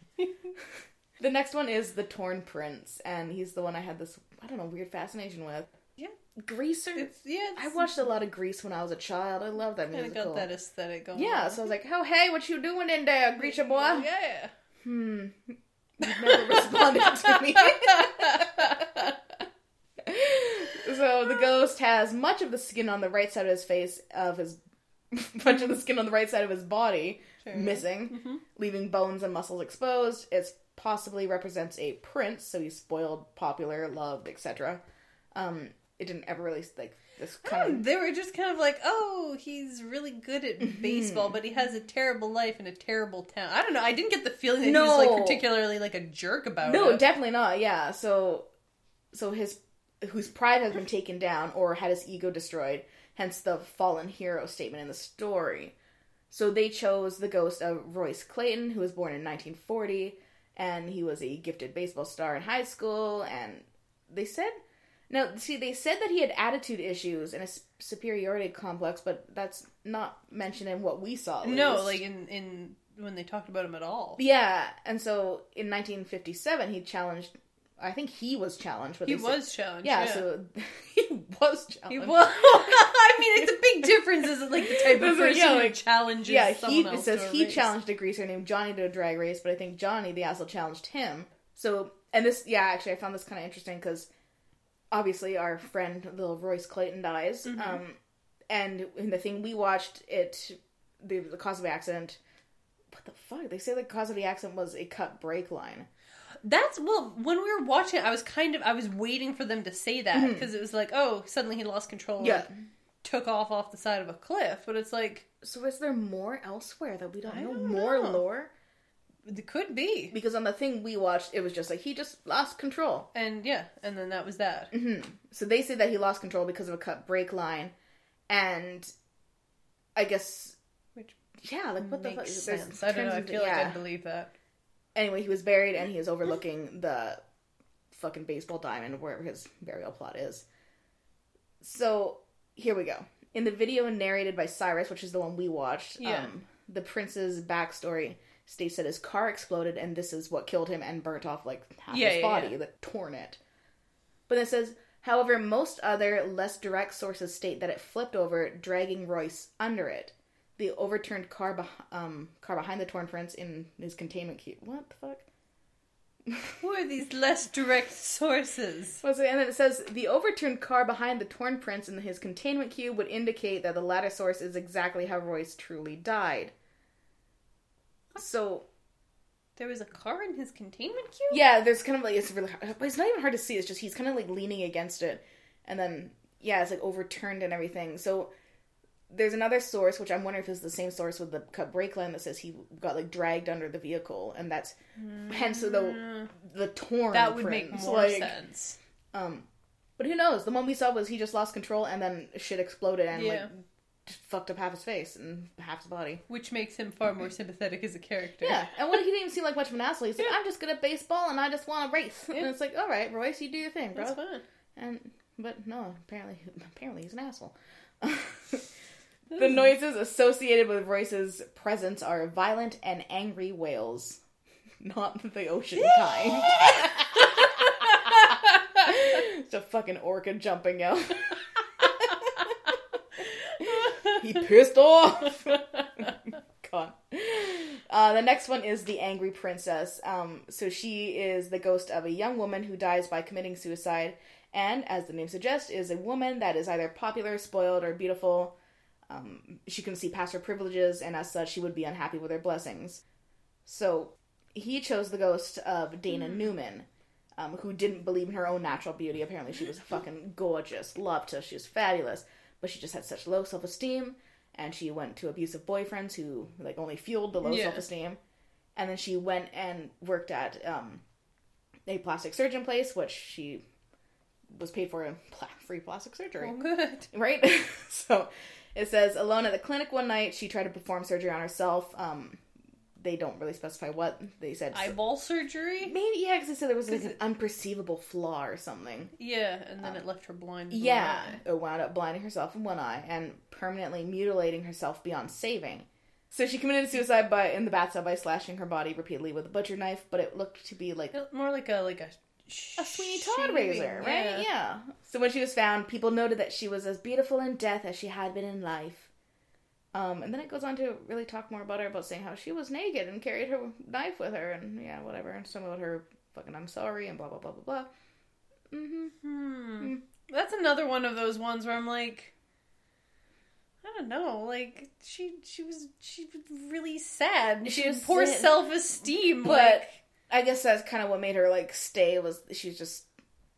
the next one is the Torn Prince, and he's the one I had this I don't know weird fascination with. Yeah. Greaser. It's yeah. I watched a lot of Grease when I was a child. I love that Kind of musical. got that aesthetic going. Yeah, on. so I was like, "Oh, hey, what you doing in there, Greaser boy?" Yeah. Hmm. You've never responded to me. so the ghost has much of the skin on the right side of his face of his much of the skin on the right side of his body Sure. missing, Mhm. leaving bones and muscles exposed. It possibly represents a prince, so he's spoiled, popular, loved, etc. Um, it didn't ever really like this kind of They were just kind of like, oh, he's really good at Mm-hmm. baseball, but he has a terrible life in a terrible town. I don't know. I didn't get the feeling that he was like particularly like a jerk about no, it. No, definitely not. Yeah, so so his whose pride has been taken down or had his ego destroyed, hence the fallen hero statement in the story. So they chose the ghost of Royce Clayton, who was born in 1940, and he was a gifted baseball star in high school. And they said, now see, they said that he had attitude issues and a superiority complex, but that's not mentioned in what we saw. no, like in in when they talked about him at all. Yeah, and so in 1957 he challenged. I think he was challenged. But He they said- was challenged. Yeah, Yeah, so he was challenged. He was. I mean, it's a big difference. Is it like the type of person yeah, who like- challenges yeah, he says he race? challenged a greaser named Johnny to a drag race, but I think Johnny the asshole challenged him. So and this, yeah, actually, I found this kind of interesting because obviously our friend little Royce Clayton dies, Mm-hmm. um, and in the thing we watched, it the, the cause of the accident. What the fuck? They say the cause of the accident was a cut brake line. That's well. When we were watching, it, I was kind of I was waiting for them to say that because it was like, oh, suddenly he lost control. Yeah. like, took off off the side of a cliff. But it's like So is there more elsewhere that we don't I know? don't more know. lore? It could be. Because on the thing we watched, it was just like he just lost control. And yeah, and then that was that. hmm So they say that he lost control because of a cut brake line, and I guess Which yeah, like what the fuck? Sense. I don't know. I feel like yeah. I believe that. Anyway, he was buried, and he is overlooking the fucking baseball diamond wherever his burial plot is. So here we go. In the video narrated by Cyrus, which is the one we watched, Yeah. um, the prince's backstory states that his car exploded, and this is what killed him and burnt off like half Yeah, his yeah, body, yeah. that torn it. But it says, however, most other less direct sources state that it flipped over, dragging Royce under it. The overturned car, beh- um, car behind the torn prince in his containment cube. What the fuck? Who are these less direct sources? Was it? And then it says the overturned car behind the torn prince in his containment cube would indicate that the latter source is exactly how Royce truly died. So There was a car in his containment cube. yeah, there's kind of like it's really, hard, but it's not even hard to see. It's just he's kind of like leaning against it, and then yeah, it's like overturned and everything. So there's another source which I'm wondering if it's the same source with the cut brake line that says he got like dragged under the vehicle, and that's hence the the torn. That would make more Like, sense. Um, but who knows? The one we saw was he just lost control and then shit exploded and Yeah. like fucked up half his face and half his body. Which makes him far more sympathetic as a character. Yeah, and what he didn't even seem like much of an asshole. He's like, I'm just good at baseball and I just want to race. And it's like, all right, Royce, you do your thing, bro. That's fine. And but no, apparently, apparently he's an asshole. the noises associated with Royce's presence are violent and angry wails, not the ocean kind. it's a fucking orca jumping out. He pissed off. God. Uh, the next one is the angry princess. Um, so she is the ghost of a young woman who dies by committing suicide, and as the name suggests, is a woman that is either popular, spoiled, or beautiful. Um, she can see past her privileges, and as such, she would be unhappy with her blessings. So he chose the ghost of Dana Newman, um, who didn't believe in her own natural beauty. Apparently, she was fucking gorgeous, loved her, she was fabulous, but she just had such low self esteem, and she went to abusive boyfriends who like only fueled the low Yeah. self esteem. And then she went and worked at um, a plastic surgeon place, which she was paid for in free plastic surgery Well, good. right? so it says alone at the clinic one night, she tried to perform surgery on herself. Um, they don't really specify what they said. Eyeball surgery? Maybe yeah, because they said there was like an unperceivable flaw or something. Yeah, and then uh, it left her blind. Yeah, eye. it wound up blinding herself in one eye and permanently mutilating herself beyond saving. So she committed suicide by in the bathtub by slashing her body repeatedly with a butcher knife, but it looked to be like More like a like a a Sweeney Todd shaving, razor, right? Yeah. So when she was found, people noted that she was as beautiful in death as she had been in life. Um, and then it goes on to really talk more about her, about saying how she was naked and carried her knife with her, and yeah, whatever, and some about her fucking I'm sorry and blah blah blah blah blah. Mm-hmm. Hmm. That's another one of those ones where I'm like, I don't know. Like she, she was, she was really sad. She She was poor self esteem. But Like, I guess that's kind of what made her like stay was she's just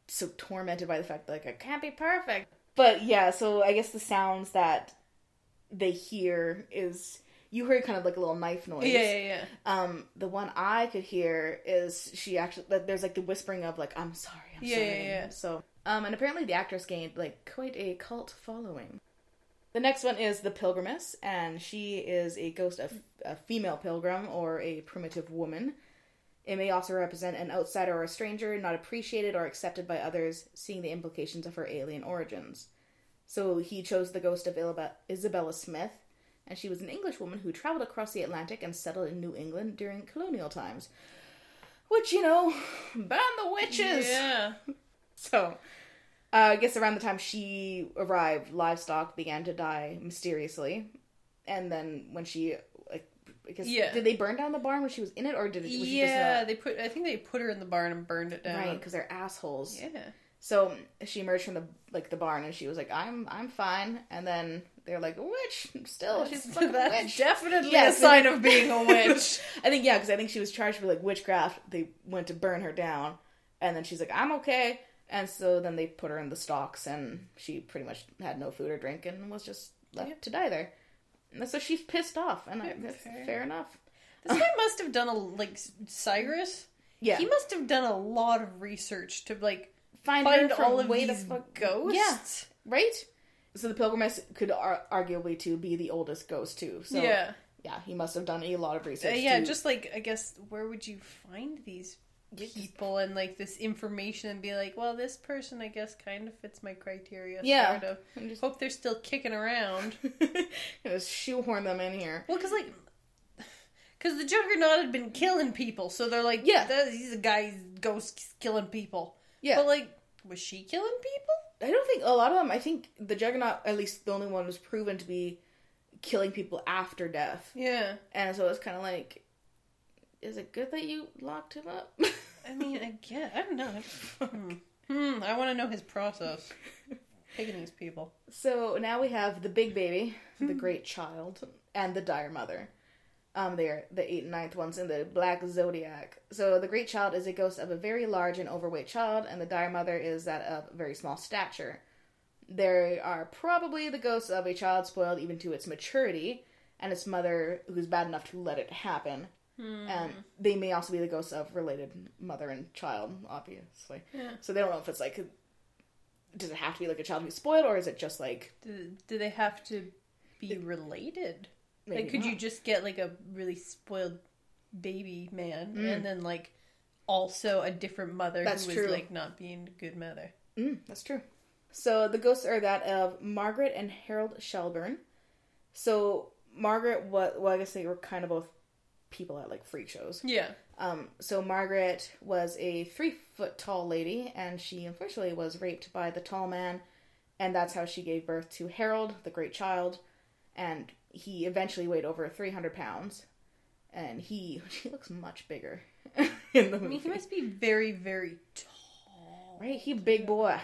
so tormented by the fact that like I can't be perfect. But yeah, so I guess the sounds that they hear is you heard kind of like a little knife noise. Yeah, yeah, yeah. Um, the one I could hear is she actually there's like the whispering of like I'm sorry, I'm Yeah, sorry. yeah, yeah. So um, and apparently the actress gained like quite a cult following. The next one is the Pilgrimess, and she is a ghost of a female pilgrim or a primitive woman. It may also represent an outsider or a stranger, not appreciated or accepted by others, seeing the implications of her alien origins. So he chose the ghost of Isabella Smith, and she was an English woman who traveled across the Atlantic and settled in New England during colonial times. Which, you know, ban the witches! Yeah. So, uh, I guess around the time she arrived, livestock began to die mysteriously. And then when she, like, because Yeah. did they burn down the barn when she was in it, or did it? Was she Yeah, they put. I think they put her in the barn and burned it down. right? Because they're assholes. Yeah. So she emerged from the like the barn, and she was like, "I'm I'm fine." And then they're like, "Witch, still, she's a That's witch." definitely Yes. a sign of being a witch. I think yeah, because I think she was charged with like witchcraft. They went to burn her down, and then she's like, "I'm okay." And so then they put her in the stocks, and she pretty much had no food or drink, and was just left Yep. to die there. And so she's pissed off, and I, that's fair. fair. enough. this guy must have done a like Cyrus. Yeah, He must have done a lot of research to like find, find all of way these the fuck ghosts. Yeah, right. So the pilgrimess could ar- arguably to be the oldest ghost too. So yeah. yeah, he must have done a lot of Uh, research. yeah, to- just like I guess where would you find these people and like this information and be like, well, this person I guess kind of fits my criteria. Yeah. Sort of. and just, Hope they're still kicking around. just shoehorn them in here. Well, because like, because the Juggernaut had been killing people, so they're like, Yeah. "That- he's a guy, ghost killing people. Yeah, But like, was she killing people? I don't think a lot of them. I think the Juggernaut, at least the only one, was proven to be killing people after death, Yeah. and so it's kind of like, is it good that you locked him up? I mean, I get. I don't know. hmm. Hmm, I want to know his process. Picking these people. so now we have the big baby, the great child, and the dire mother. Um, they're the eighth and ninth ones in the black zodiac. So the great child is a ghost of a very large and overweight child, and the dire mother is that of very small stature. They are probably the ghosts of a child spoiled even to its maturity, and its mother who's bad enough to let it happen. And they may also be the ghosts of related mother and child, obviously. Yeah. So they don't know if it's like, does it have to be like a child who's spoiled, or is it just like Do, do they have to be related? Maybe like, could you just get like a really spoiled baby man Mm. and then like also a different mother That's who was true. like not being a good mother? Mm, that's true. So the ghosts are that of Margaret and Harold Shelburne. So Margaret, what? Well, I guess they were kind of both people at like freak shows. Yeah. Um, so Margaret was a three foot tall lady, and she unfortunately was raped by the tall man, and that's how she gave birth to Harold, the great child, and he eventually weighed over three hundred pounds, and he he looks much bigger in the I mean, movie. he must be very, very tall. right? He big boy,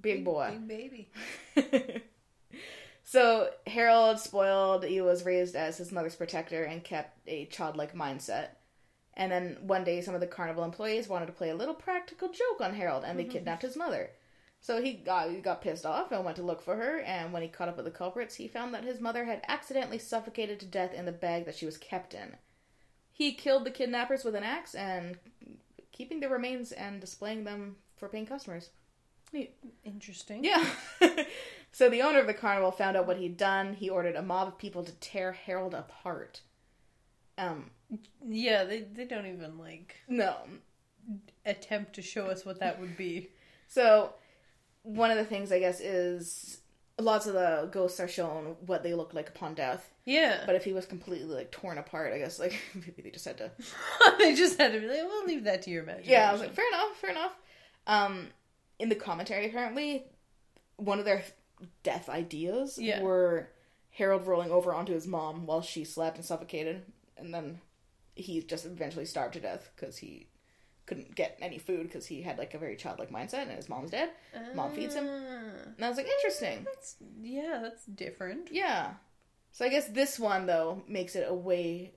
big boy. Big baby. so Harold, spoiled, he was raised as his mother's protector and kept a childlike mindset. And then one day, some of the carnival employees wanted to play a little practical joke on Harold, and they mm-hmm. kidnapped his mother. So he got he got pissed off and went to look for her. And when he caught up with the culprits, he found that his mother had accidentally suffocated to death in the bag that she was kept in. He killed the kidnappers with an axe and keeping the remains and displaying them for paying customers. Interesting. Yeah. so the owner of the carnival found out what he'd done. He ordered a mob of people to tear Harold apart. Um, Yeah, they, they don't even like no. attempt to show us what that would be. So one of the things I guess is lots of the ghosts are shown what they look like upon death. Yeah. But if he was completely like torn apart, I guess like maybe they just had to they just had to be like, we'll leave that to your imagination. Yeah, I was like, fair enough, fair enough. Um, in the commentary, apparently, one of their death ideas Yeah. were Harold rolling over onto his mom while she slept and suffocated, and then he just eventually starved to death because he couldn't get any food because he had like a very childlike mindset and his mom's dead. Mom feeds him. Ah. And I was like, interesting. That's yeah, that's different. Yeah. So I guess this one though makes it a way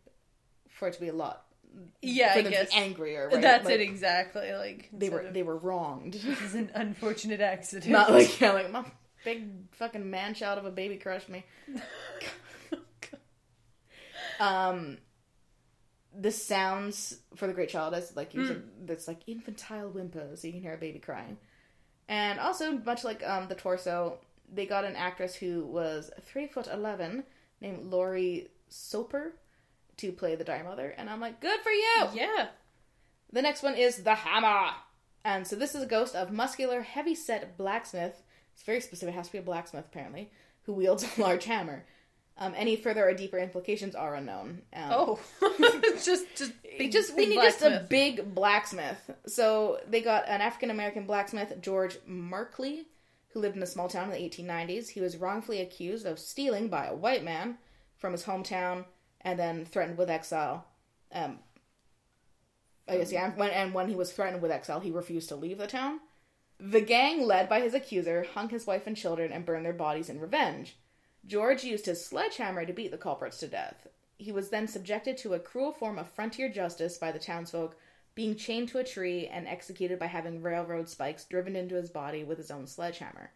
for it to be a lot Yeah, for I them guess to be angrier. Right? that's Like, it exactly. Like They were of, they were wronged. This is an unfortunate accident. Not like yeah, like my big fucking man child of a baby crushed me. Um, the sounds for the great child is like you said, that's like infantile whimpers, so you can hear a baby crying. And also, much like um, the torso, they got an actress who was three foot eleven, named Laurie Soper, to play the Dire Mother. And I'm like, good for you. yeah. The next one is the hammer. And so this is a ghost of muscular, heavy-set blacksmith. It's very specific. It has to be a blacksmith, apparently, who wields a large hammer. Um, any further or deeper implications are unknown. Um, Oh, just just big, just we need just a big blacksmith. So they got an African American blacksmith, George Markley, who lived in a small town in the 1890s. He was wrongfully accused of stealing by a white man from his hometown, and then threatened with exile. Um, I guess yeah. When and when he was threatened with exile, he refused to leave the town. The gang, led by his accuser, hung his wife and children and burned their bodies in revenge. George used his sledgehammer to beat the culprits to death. He was then subjected to a cruel form of frontier justice by the townsfolk, being chained to a tree and executed by having railroad spikes driven into his body with his own sledgehammer.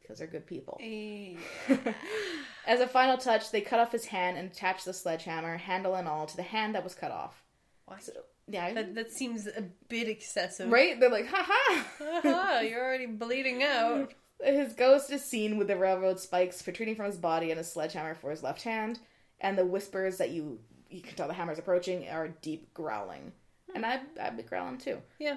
Because they're good people. As a final touch, they cut off his hand and attached the sledgehammer, handle and all, to the hand that was cut off. Why? So, yeah, That that seems a bit excessive. right? They're like, ha ha! ha ha, you're already bleeding out. His ghost is seen with the railroad spikes protruding from his body and a sledgehammer for his left hand, and the whispers that you you can tell the hammer's approaching are deep growling. And I I'd be growling too. Yeah.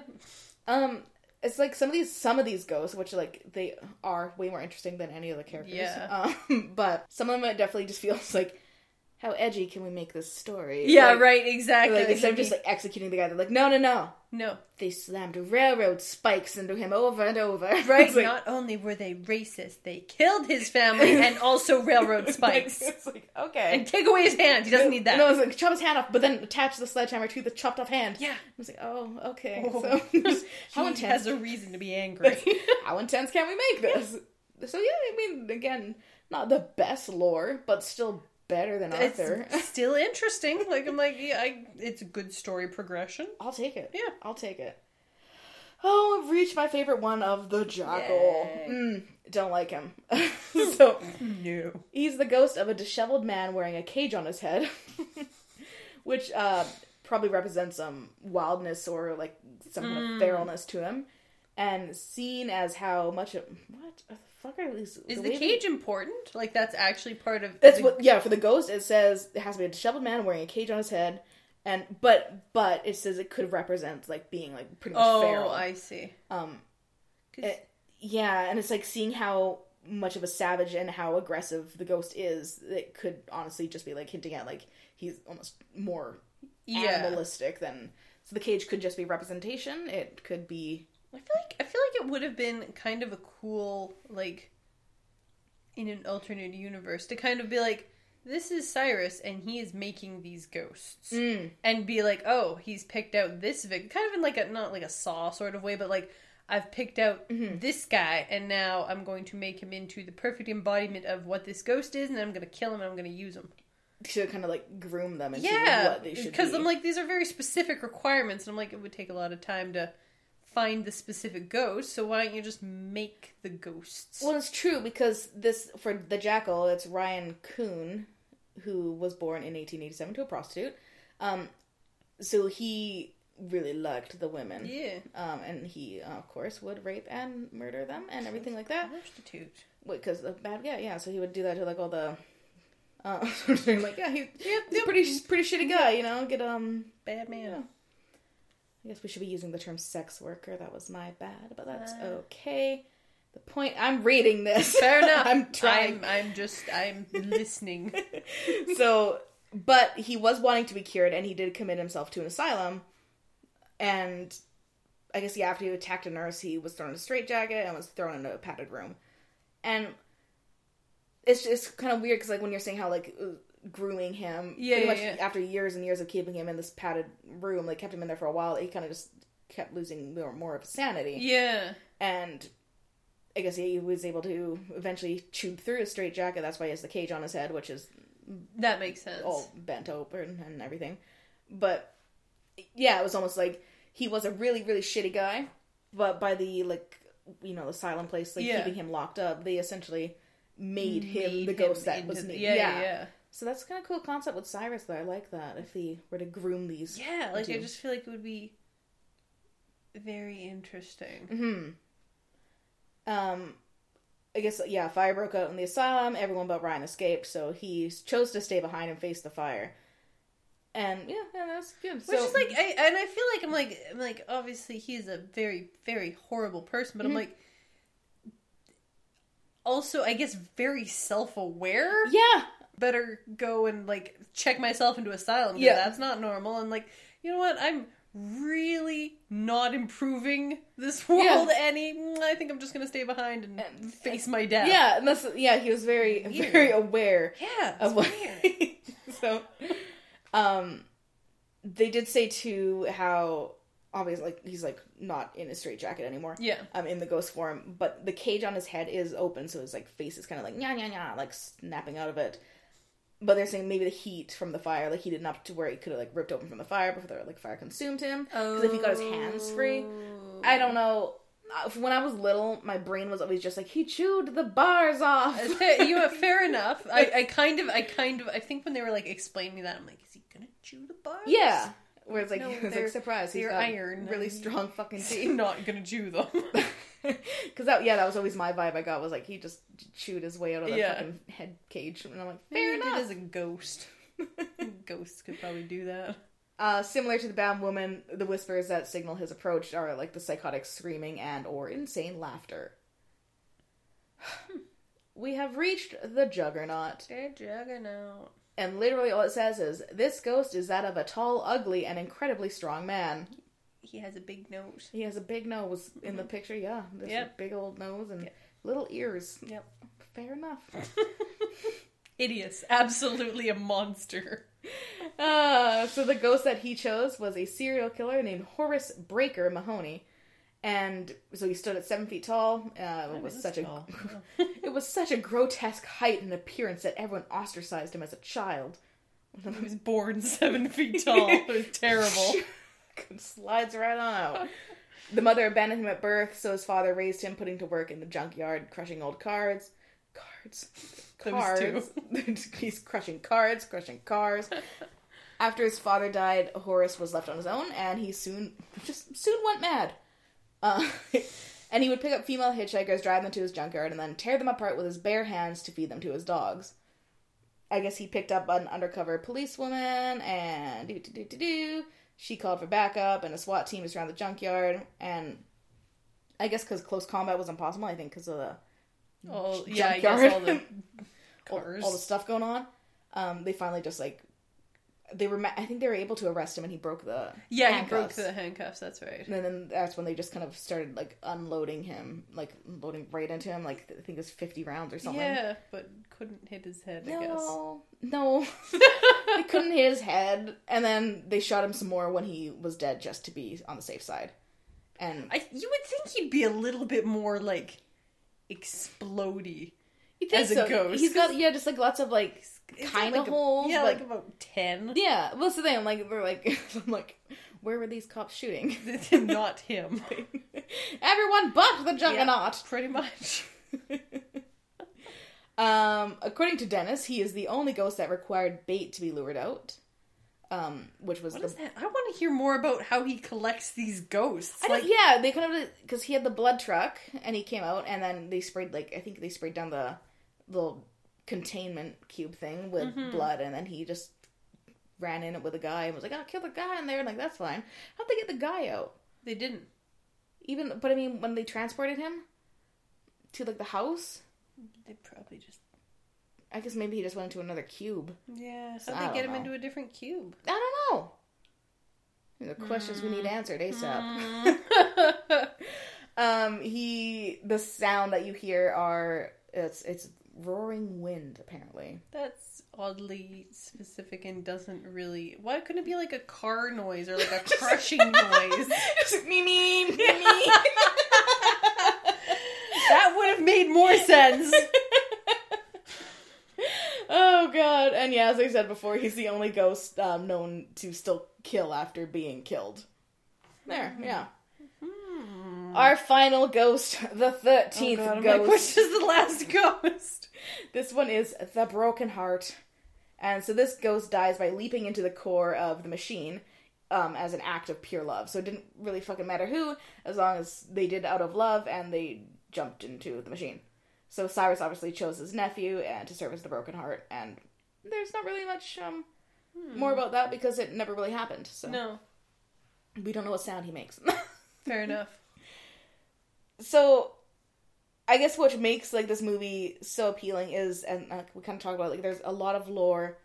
Um, it's like some of these some of these ghosts, which like they are way more interesting than any other characters. Yeah. Um, but some of them it definitely just feels like, how edgy can we make this story? Yeah, Like- right, exactly. Like instead of just like executing the guy, they're like, no, no, no. no. They slammed railroad spikes into him over and over. Right, like- not only were they racist, they killed his family and also railroad spikes. it's like okay. and take away his hand. He doesn't need that. No, it's like chop his hand off, but then attach the sledgehammer to the chopped off hand. Yeah. I was like, oh, okay. Oh. So how intense? has a reason to be angry. how intense can we make this? So yeah, I mean, again, not the best lore, but still better than Arthur. it's still interesting. Like I'm like, yeah, I, it's a good story progression. I'll take it. Yeah. I'll take it. Oh, I've reached my favorite one of the jackal. Mm, don't like him. so No. He's the ghost of a disheveled man wearing a cage on his head, which uh, probably represents some wildness or like some kind of feralness to him, and seen as how much of what the fuck are these? Is the the cage important? Like that's actually part of. That's the- what. Yeah, for the ghost, it says it has to be a disheveled man wearing a cage on his head, and but but it says it could represent like being like pretty much Oh, feral. I see. Um, it- yeah, and it's like seeing how much of a savage and how aggressive the ghost is. It could honestly just be like hinting at like he's almost more yeah. animalistic than. So the cage could just be representation. It could be I feel like I feel like it would have been kind of a cool like in an alternate universe to kind of be like this is Cyrus and he is making these ghosts mm, and be like oh he's picked out this victim kind of in like a not like a saw sort of way but like I've picked out Mm-hmm. this guy and now I'm going to make him into the perfect embodiment of what this ghost is and then I'm going to kill him and I'm going to use him to kind of like groom them into yeah what they should because be. I'm like these are very specific requirements and I'm like it would take a lot of time to find the specific ghost so why don't you just make the ghosts Well, it's true because this for the jackal, it's Ryan Kuhn, who was born in 1887 to a prostitute. Um, so he really liked the women. yeah Um, and he, uh, of course, would rape and murder them and everything like that. prostitute Wait, Because the bad guy, yeah. So he would do that to like all the. Uh, like yeah, he, he's a pretty pretty shitty guy, you know. Get um, bad man Yeah. I guess we should be using the term sex worker. That was my bad, but that's Uh. okay. The point I'm reading this. fair enough I'm trying. I'm, I'm just I'm listening so, but he was wanting to be cured, and he did commit himself to an asylum. And I guess yeah, after he attacked a nurse, he was thrown in a straitjacket and was thrown in a padded room. And it's just kind of weird because like when you're saying how like grooming him, Yeah, pretty yeah, much yeah. after years and years of keeping him in this padded room, they kept him in there for a while, he kind of just kept losing more, more of his sanity yeah and I guess he was able to eventually chew through his straight jacket. That's why he has the cage on his head, which is that makes sense all bent open and everything. But yeah, it was almost like he was a really really shitty guy, but by the like you know asylum place like Yeah. keeping him locked up, they essentially made him Made the him ghost that was the- needed. yeah, yeah, yeah. So that's kind of cool concept with Cyrus though. I like that if he were to groom these. Yeah, like I just feel like it would be very interesting. Hmm. Um, I guess yeah. Fire broke out in the asylum. Everyone but Ryan escaped, so he chose to stay behind and face the fire. And yeah, yeah that's good. Which so, is like, I, and I feel like I'm like, I'm like, obviously he's a very, very horrible person, but I'm Mhm. like, also, I guess, very self aware. yeah, Better go and like check myself into asylum. Yeah. that's not normal. And like, you know what? I'm really not improving this world any. I think I'm just gonna stay behind and, And- face my death. yeah, and that's yeah. He was very Weird. very aware yeah, of what. so, um, they did say too how obviously like he's like not in a straitjacket anymore. Yeah, um, in the ghost form, but the cage on his head is open, so his like face is kind of like yeah yeah yeah like snapping out of it. But they're saying maybe the heat from the fire, like heated enough to where he could have like ripped open from the fire before the like fire consumed him. Because if he got his hands free, I don't know. Uh, When I was little, my brain was always just like he chewed the bars off. Fair, you know, fair enough. I, I kind of, I kind of, I think when they were like explaining that, I'm like, is he gonna chew the bars? yeah, where it's like No, it was they're- like surprise, he's got iron really strong fucking he's teeth. not gonna chew them. Because that yeah, that was always my vibe. I got was like he just chewed his way out of the Yeah. fucking head cage, and I'm like Maybe fair did enough. as a ghost. Ghosts could probably do that. Uh, similar to the bound woman, the whispers that signal his approach are like the psychotic screaming and or insane laughter. we have reached the juggernaut, They're juggernaut. And literally all it says is, "This ghost is that of a tall, ugly, and incredibly strong man. He has a big nose. He has a big nose in the picture. Yeah, this Yep. big old nose and Yep. little ears. Yep. Fair enough. Hideous. Absolutely a monster. Uh, so the ghost that he chose was a serial killer named Horace Breaker Mahoney, and so he stood at seven feet tall. Uh, it was such a it was such a grotesque height and appearance that everyone ostracized him as a child. He was born seven feet tall. It was terrible. Slides right on out. The mother abandoned him at birth, so his father raised him, putting to work in the junkyard, crushing old cards. Cards. Cards. He's crushing cards, crushing cars. After his father died, Horace was left on his own, and he soon just soon went mad. Uh, and he would pick up female hitchhikers, drive them to his junkyard, and then tear them apart with his bare hands to feed them to his dogs. I guess he picked up an undercover policewoman, and do do do do do. She called for backup, and a SWAT team is around the junkyard. And I guess because close combat was impossible, I think because of the Oh, yeah, junkyard. all the all, all the stuff going on. Um, they finally just like they were. I think they were able to arrest him, and he broke the yeah, he broke handcuffs. the handcuffs. That's right. And then that's when they just kind of started like unloading him, like loading right into him. Like I think it was fifty rounds or something. Yeah, but couldn't hit his head. I guess. No, no, they couldn't hit his head, and then they shot him some more when he was dead, just to be on the safe side. And I you would think he'd be a little bit more like think as a ghost. He's got yeah, just like lots of like kind of like a- holes. Yeah, like, like about ten. yeah. well, What's the thing? Like they're like I'm like, where were these cops shooting? Not him. Everyone but the juggernaut. Pretty much. Um, according to Dennis, he is the only ghost that required bait to be lured out. Um, which was What the that? I want to hear more about how he collects these ghosts. I like, yeah, they kind of because he had the blood truck and he came out and then they sprayed like I think they sprayed down the little containment cube thing with Mm-hmm. blood and then he just ran in it with a guy and was like, "I'll kill the guy in there." And like that's fine. How'd they get the guy out? they didn't. Even, but I mean, when they transported him to like the house, They probably just. I guess maybe he just went into another cube. Yeah. So How'd they get him know. into a different cube? I don't know. The questions we need Mm. answered ASAP. um, he the sound that you hear are it's it's roaring wind apparently. That's oddly specific and doesn't really. Why couldn't it be like a car noise or like a crushing noise? Just me me me. That would have made more sense. oh Oh god! And yeah, as I said before, he's the only ghost um, known to still kill after being killed. There, yeah. Our final ghost, the Oh thirteenth God, I'm like, ghost. which is the last ghost? This one is the broken heart. And so this ghost dies by leaping into the core of the machine um, as an act of pure love. So it didn't really fucking matter who, as long as they did out of love and they jumped into the machine. So Cyrus obviously chose his nephew and to serve as the broken heart, and there's not really much um, more about that because it never really happened. So No, we don't know what sound he makes. fair enough. So I guess what makes like this movie so appealing is, and uh, we kind of talked about like there's a lot of lore.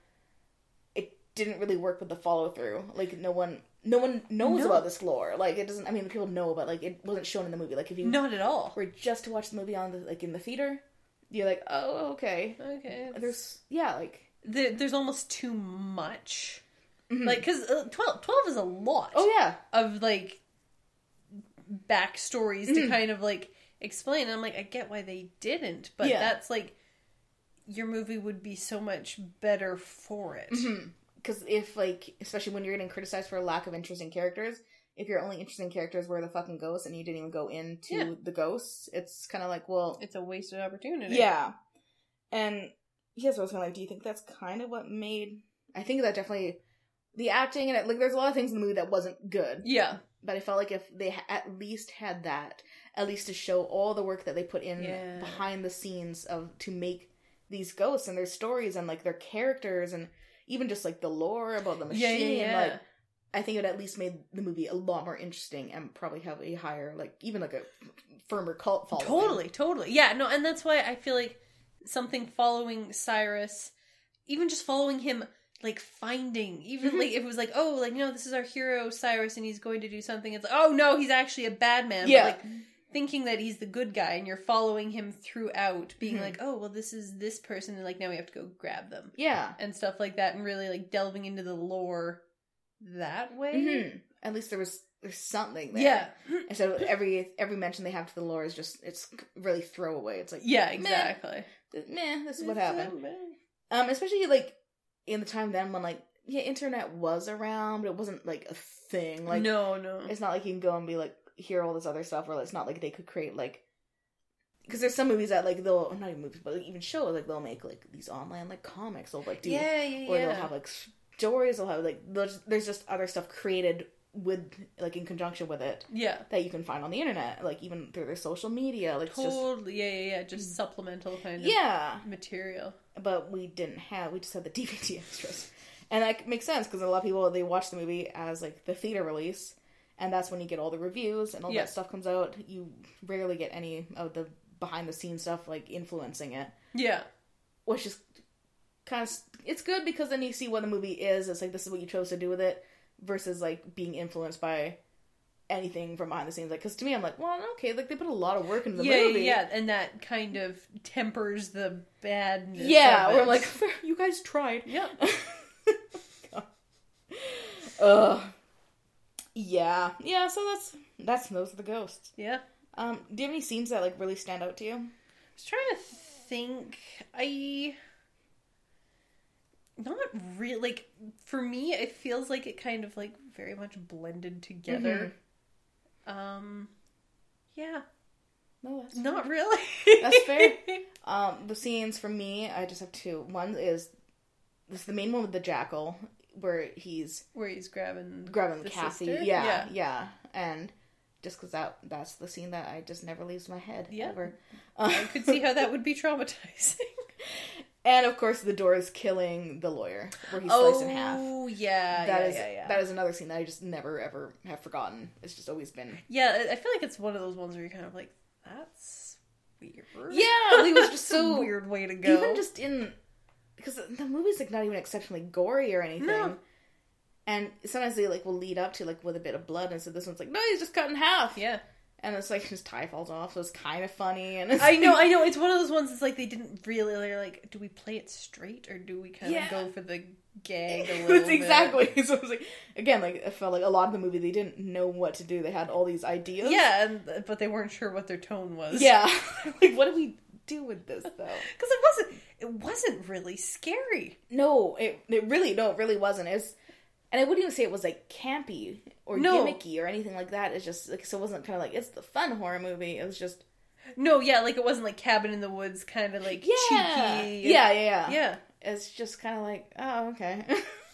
It didn't really work with the follow through. Like no one, no one knows No. about this lore. Like it doesn't. I mean, people know, but like it wasn't shown in the movie. Like if you Not at all. were just to watch the movie on the like in the theater, you're like, oh okay. Okay. There's yeah, like There, there's almost too much. mhm. Like, because uh, 12, 12 is a lot oh yeah, of, like, backstories to Mhm. kind of, like, explain. And I'm like, I get why they didn't, but Yeah. that's, like, your movie would be so much better for it. because if like especially when you're getting criticized for a lack of interesting characters. If your only interesting characters were the fucking ghosts and you didn't even go into Yeah. the ghosts, it's kind of like, well, It's a wasted opportunity. Yeah. And here's what I was kind of like, do you think that's kind of what made I think that definitely the acting and it, like there's a lot of things in the movie that wasn't good. Yeah. But I felt like if they ha- at least had that, at least to show all the work that they put in Yeah. behind the scenes of to make these ghosts and their stories and like their characters and even just like the lore about the machine Yeah, yeah, yeah. like I think it at least made the movie a lot more interesting and probably have a higher like even like a firmer cult following. Totally, totally. Yeah, no, and that's why I feel like something following Cyrus, even just following him, like finding, even Mhm. like if it was like, oh, like no, this is our hero Cyrus, and he's going to do something. It's like, oh no, he's actually a bad man. Yeah. But, like thinking that he's the good guy, and you're following him throughout, being Mhm. like, oh, well, this is this person, and like now we have to go grab them Yeah. and stuff like that, and really like delving into the lore that way. hmm At least there was there's something there. Yeah, And so every every mention they have to the lore is just it's really throwaway. It's like yeah, Meh. exactly. meh, this is what happened. Um, especially like in the time then when like yeah, internet was around, but it wasn't like a thing. Like no, no. it's not like you can go and be like hear all this other stuff, or it's not like they could create like because there's some movies that like they'll not even movies, but like, even shows like they'll make like these online like comics. They'll like do yeah, yeah, or yeah. they'll have like stories. They'll have like there's, there's just other stuff created with like in conjunction with it yeah. that you can find on the internet, like even through their social media. Like it's just Totally, yeah, yeah, yeah. Just mm. supplemental kind of yeah, material. But we didn't have. We just had the DVD extras, and that makes sense because a lot of people they watch the movie as like the theater release, and that's when you get all the reviews and all Yeah. that stuff comes out. You rarely get any of the behind the scenes stuff like influencing it, Yeah, which is kind of it's good because then you see what the movie is. It's like this is what you chose to do with it versus like being influenced by anything from behind the scenes. Like because to me, I'm like, well, okay, like they put a lot of work into the yeah, movie. yeah, and that kind of tempers the badness. Yeah, it. Like, you guys tried. Yeah. Ugh. Yeah, yeah. So that's that's those are the ghosts. Yeah. Um, do you have any scenes that like really stand out to you? I was trying to think. I not really like for me. It feels like it kind of like very much blended together. Mm-hmm. Um, yeah, No, that's not really. That's fair. Um, the scenes for me, I just have two. One is this is the main one with the jackal, where he's Where he's grabbing grabbing sister? Yeah, Yeah. yeah, and just because that that's the scene that I just never leaves my head Yeah. ever. I could see how that would be traumatizing. and of course, the door is killing the lawyer, where he's sliced in half. Oh yeah, That yeah, is yeah, yeah. that is another scene that I just never ever have forgotten. It's just always been Yeah, I feel like it's one of those ones where you're kind of like, that's weird. yeah. It was just so weird way to go. even just in because the movie's like not even exceptionally gory or anything. No. And sometimes they like will lead up to like with a bit of blood, and so this one's like, no, he's just cut in half. yeah, And it's like his tie falls off, so it's kind of funny. And it's I know, I know. It's one of those ones. It's like they didn't really. They're like, do we play it straight or do we kind Yeah. of go for the gag a little It's bit? exactly. So it was like again, like I felt like a lot of the movie they didn't know what to do. They had all these ideas. Yeah, and, but they weren't sure what their tone was. yeah. like what do we do with this though? because it wasn't. it wasn't really scary. No, it it really no, it really wasn't. It was, and I wouldn't even say it was like campy or No. gimmicky or anything like that. It's just like so it wasn't kind of like it's the fun horror movie. It was just No, yeah, like it wasn't like Cabin in the Woods kind of like yeah, cheeky. yeah, yeah, yeah. Yeah. It's just kind of like oh okay,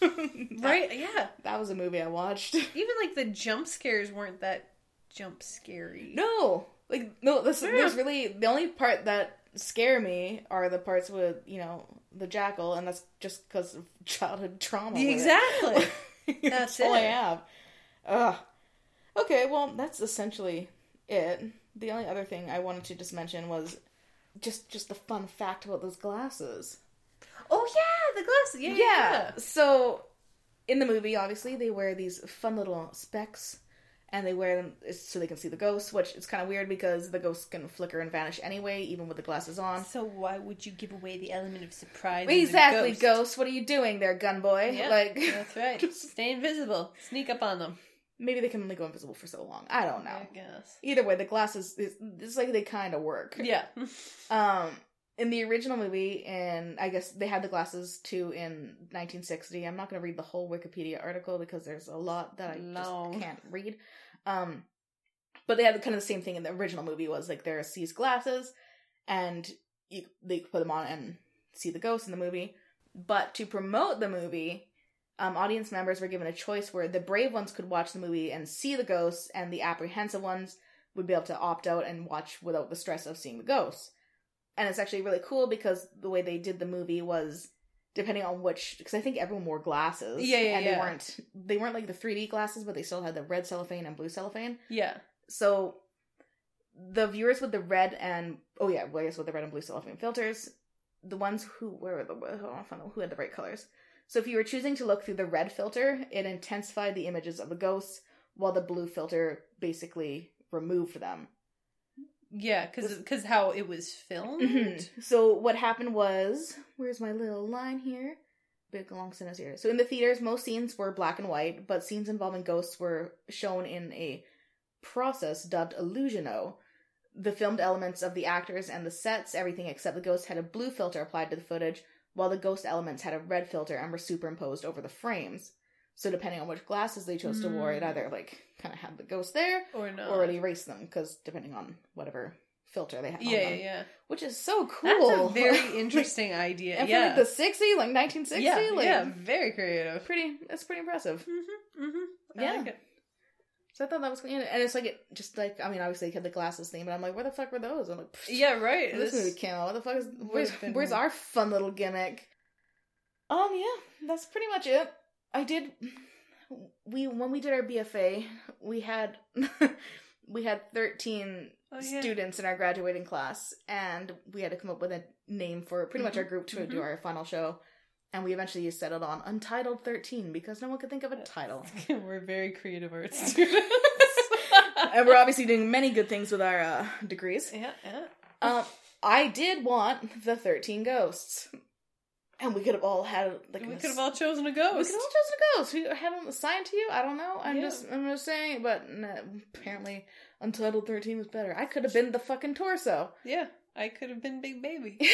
Right? Yeah. That was a movie I watched. Even like the jump scares weren't that jump scary. No, like no. This, Yeah. There's really the only part that scare me are the parts with you know the jackal, and that's just because of childhood trauma. Exactly. that's, That's all I have. Ugh. Okay, well that's essentially it. The only other thing I wanted to just mention was just just the fun fact about those glasses. Oh yeah, the glasses. Yeah, yeah. yeah. So in the movie, obviously, they wear these fun little specs, and they wear them so they can see the ghosts. Which is kind of weird because the ghosts can flicker and vanish anyway, even with the glasses on. So why would you give away the element of surprise? Exactly, ghost? ghost. What are you doing there, gun boy? Yeah, Like, that's right. Stay invisible. Sneak up on them. maybe they can only go invisible for so long. I don't know. I guess. Either way, the glasses it's, it's like they kind of work. Yeah. Um, in the original movie, and I guess they had the glasses too in 1960. I'm not going to read the whole Wikipedia article because there's a lot that I Long. just can't read. Um, but they had kind of the same thing in the original movie. Was like there are these glasses, and you they put them on and see the ghost in the movie. But to promote the movie, um, audience members were given a choice where the brave ones could watch the movie and see the ghosts, and the apprehensive ones would be able to opt out and watch without the stress of seeing the ghosts. And it's actually really cool because the way they did the movie was depending on which because I think everyone wore glasses. Yeah, yeah, and they weren't they weren't like the 3D glasses, but they still had the red cellophane and blue cellophane. yeah. So the viewers with the red and oh yeah, well, I guess with the red and blue cellophane filters, the ones who where were the oh, I don't know who had the right colors. So if you were choosing to look through the red filter, it intensified the images of the ghosts, while the blue filter basically removed them. Yeah, because because how it was filmed. Mhm. So what happened was, where's my little line here? Big long sentence here. So in the theaters, most scenes were black and white, but scenes involving ghosts were shown in a process dubbed Illusion-O. The filmed elements of the actors and the sets, everything except the ghosts, had a blue filter applied to the footage, while the ghost elements had a red filter and were superimposed over the frames. So depending on which glasses they chose to wear, it Mm. either like kind of had the ghost there, Or not. or it erased them because depending on whatever filter they had. yeah, yeah, them yeah. which is so cool. That's a very interesting idea. and yeah. for like the 60s, like 1960, yeah, like yeah, very creative. pretty. That's pretty impressive. Mm-hmm, mm-hmm. Yeah. Like it. So I thought that was and and it's like it just like I mean obviously they had the glasses thing, but I'm like where the fuck were those? I'm like Yeah, right. this, This- movie came out. What the fuck is where's where's our fun little gimmick? Um yeah, that's pretty much it. I did we when we did our BFA, we had we had 13 Oh, yeah. students in our graduating class and we had to come up with a name for pretty much our group to do mhm. our final show and we eventually settled on untitled 13 because no one could think of a title We're very creative arts students. and we're obviously doing many good things with our uh, degrees yeah, yeah. um, i did want the 13 ghosts and we could have all had like We could have all chosen a ghost. we could have all chosen a ghost. We have them assigned to you. I don't know. I'm Yeah. just I'm just saying. But no, apparently, Untitled Thirteen was better. I could have been the fucking torso. Yeah, I could have been Big Baby.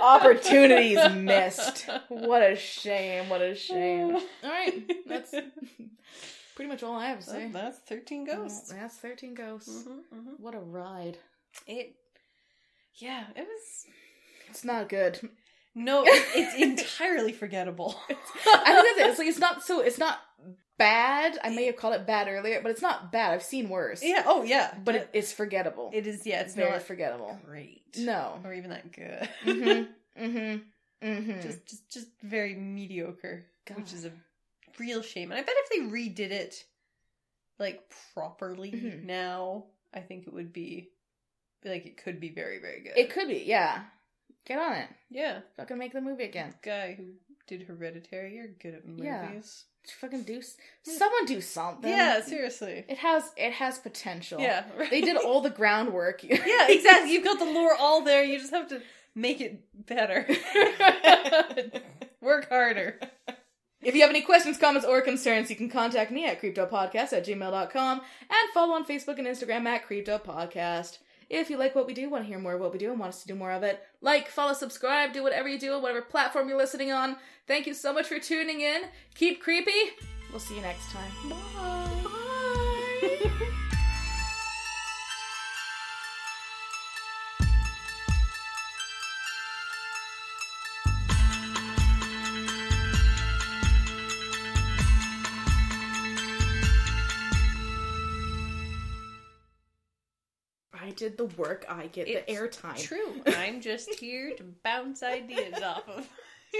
Opportunities missed. What a shame. What a shame. All right, that's pretty much all I have to say. That's 13 ghosts. That's thirteen ghosts. Mm-hmm, mm-hmm. What a ride. It, yeah, it was. It's not good. No, it, it's entirely forgettable. I think that's it. It's like it's not so. It's not bad. I may have called it bad earlier, but it's not bad. I've seen worse. yeah. Oh, yeah. but it, it's forgettable. it is. Yeah, it's very not forgettable. great. No. or even that good. Mm-hmm. Mm-hmm. Mm-hmm. just, just, just very mediocre, which is a real shame. And I bet if they redid it, like properly Mhm. now, I think it would be, be like it could be very, very good. it could be. Yeah. Get on it. yeah. Fucking make the movie again. Guy who did Hereditary, you're good at movies. Yeah. Fucking do. Someone do something. Yeah, seriously. It has. It has potential. Yeah, They did all the groundwork. yeah, exactly. You've got the lore all there. You just have to make it better. Work harder. If you have any questions, comments, or concerns, you can contact me at creepedupodcast at gmail.com and follow on Facebook and Instagram at creepedupodcast. If you like what we do, want to hear more of what we do, and want us to do more of it, like, follow, subscribe, do whatever you do on whatever platform you're listening on. Thank you so much for tuning in. Keep creepy. We'll see you next time. Bye. Bye. Did the work, I get It's the airtime. True. I'm just here to bounce ideas off of.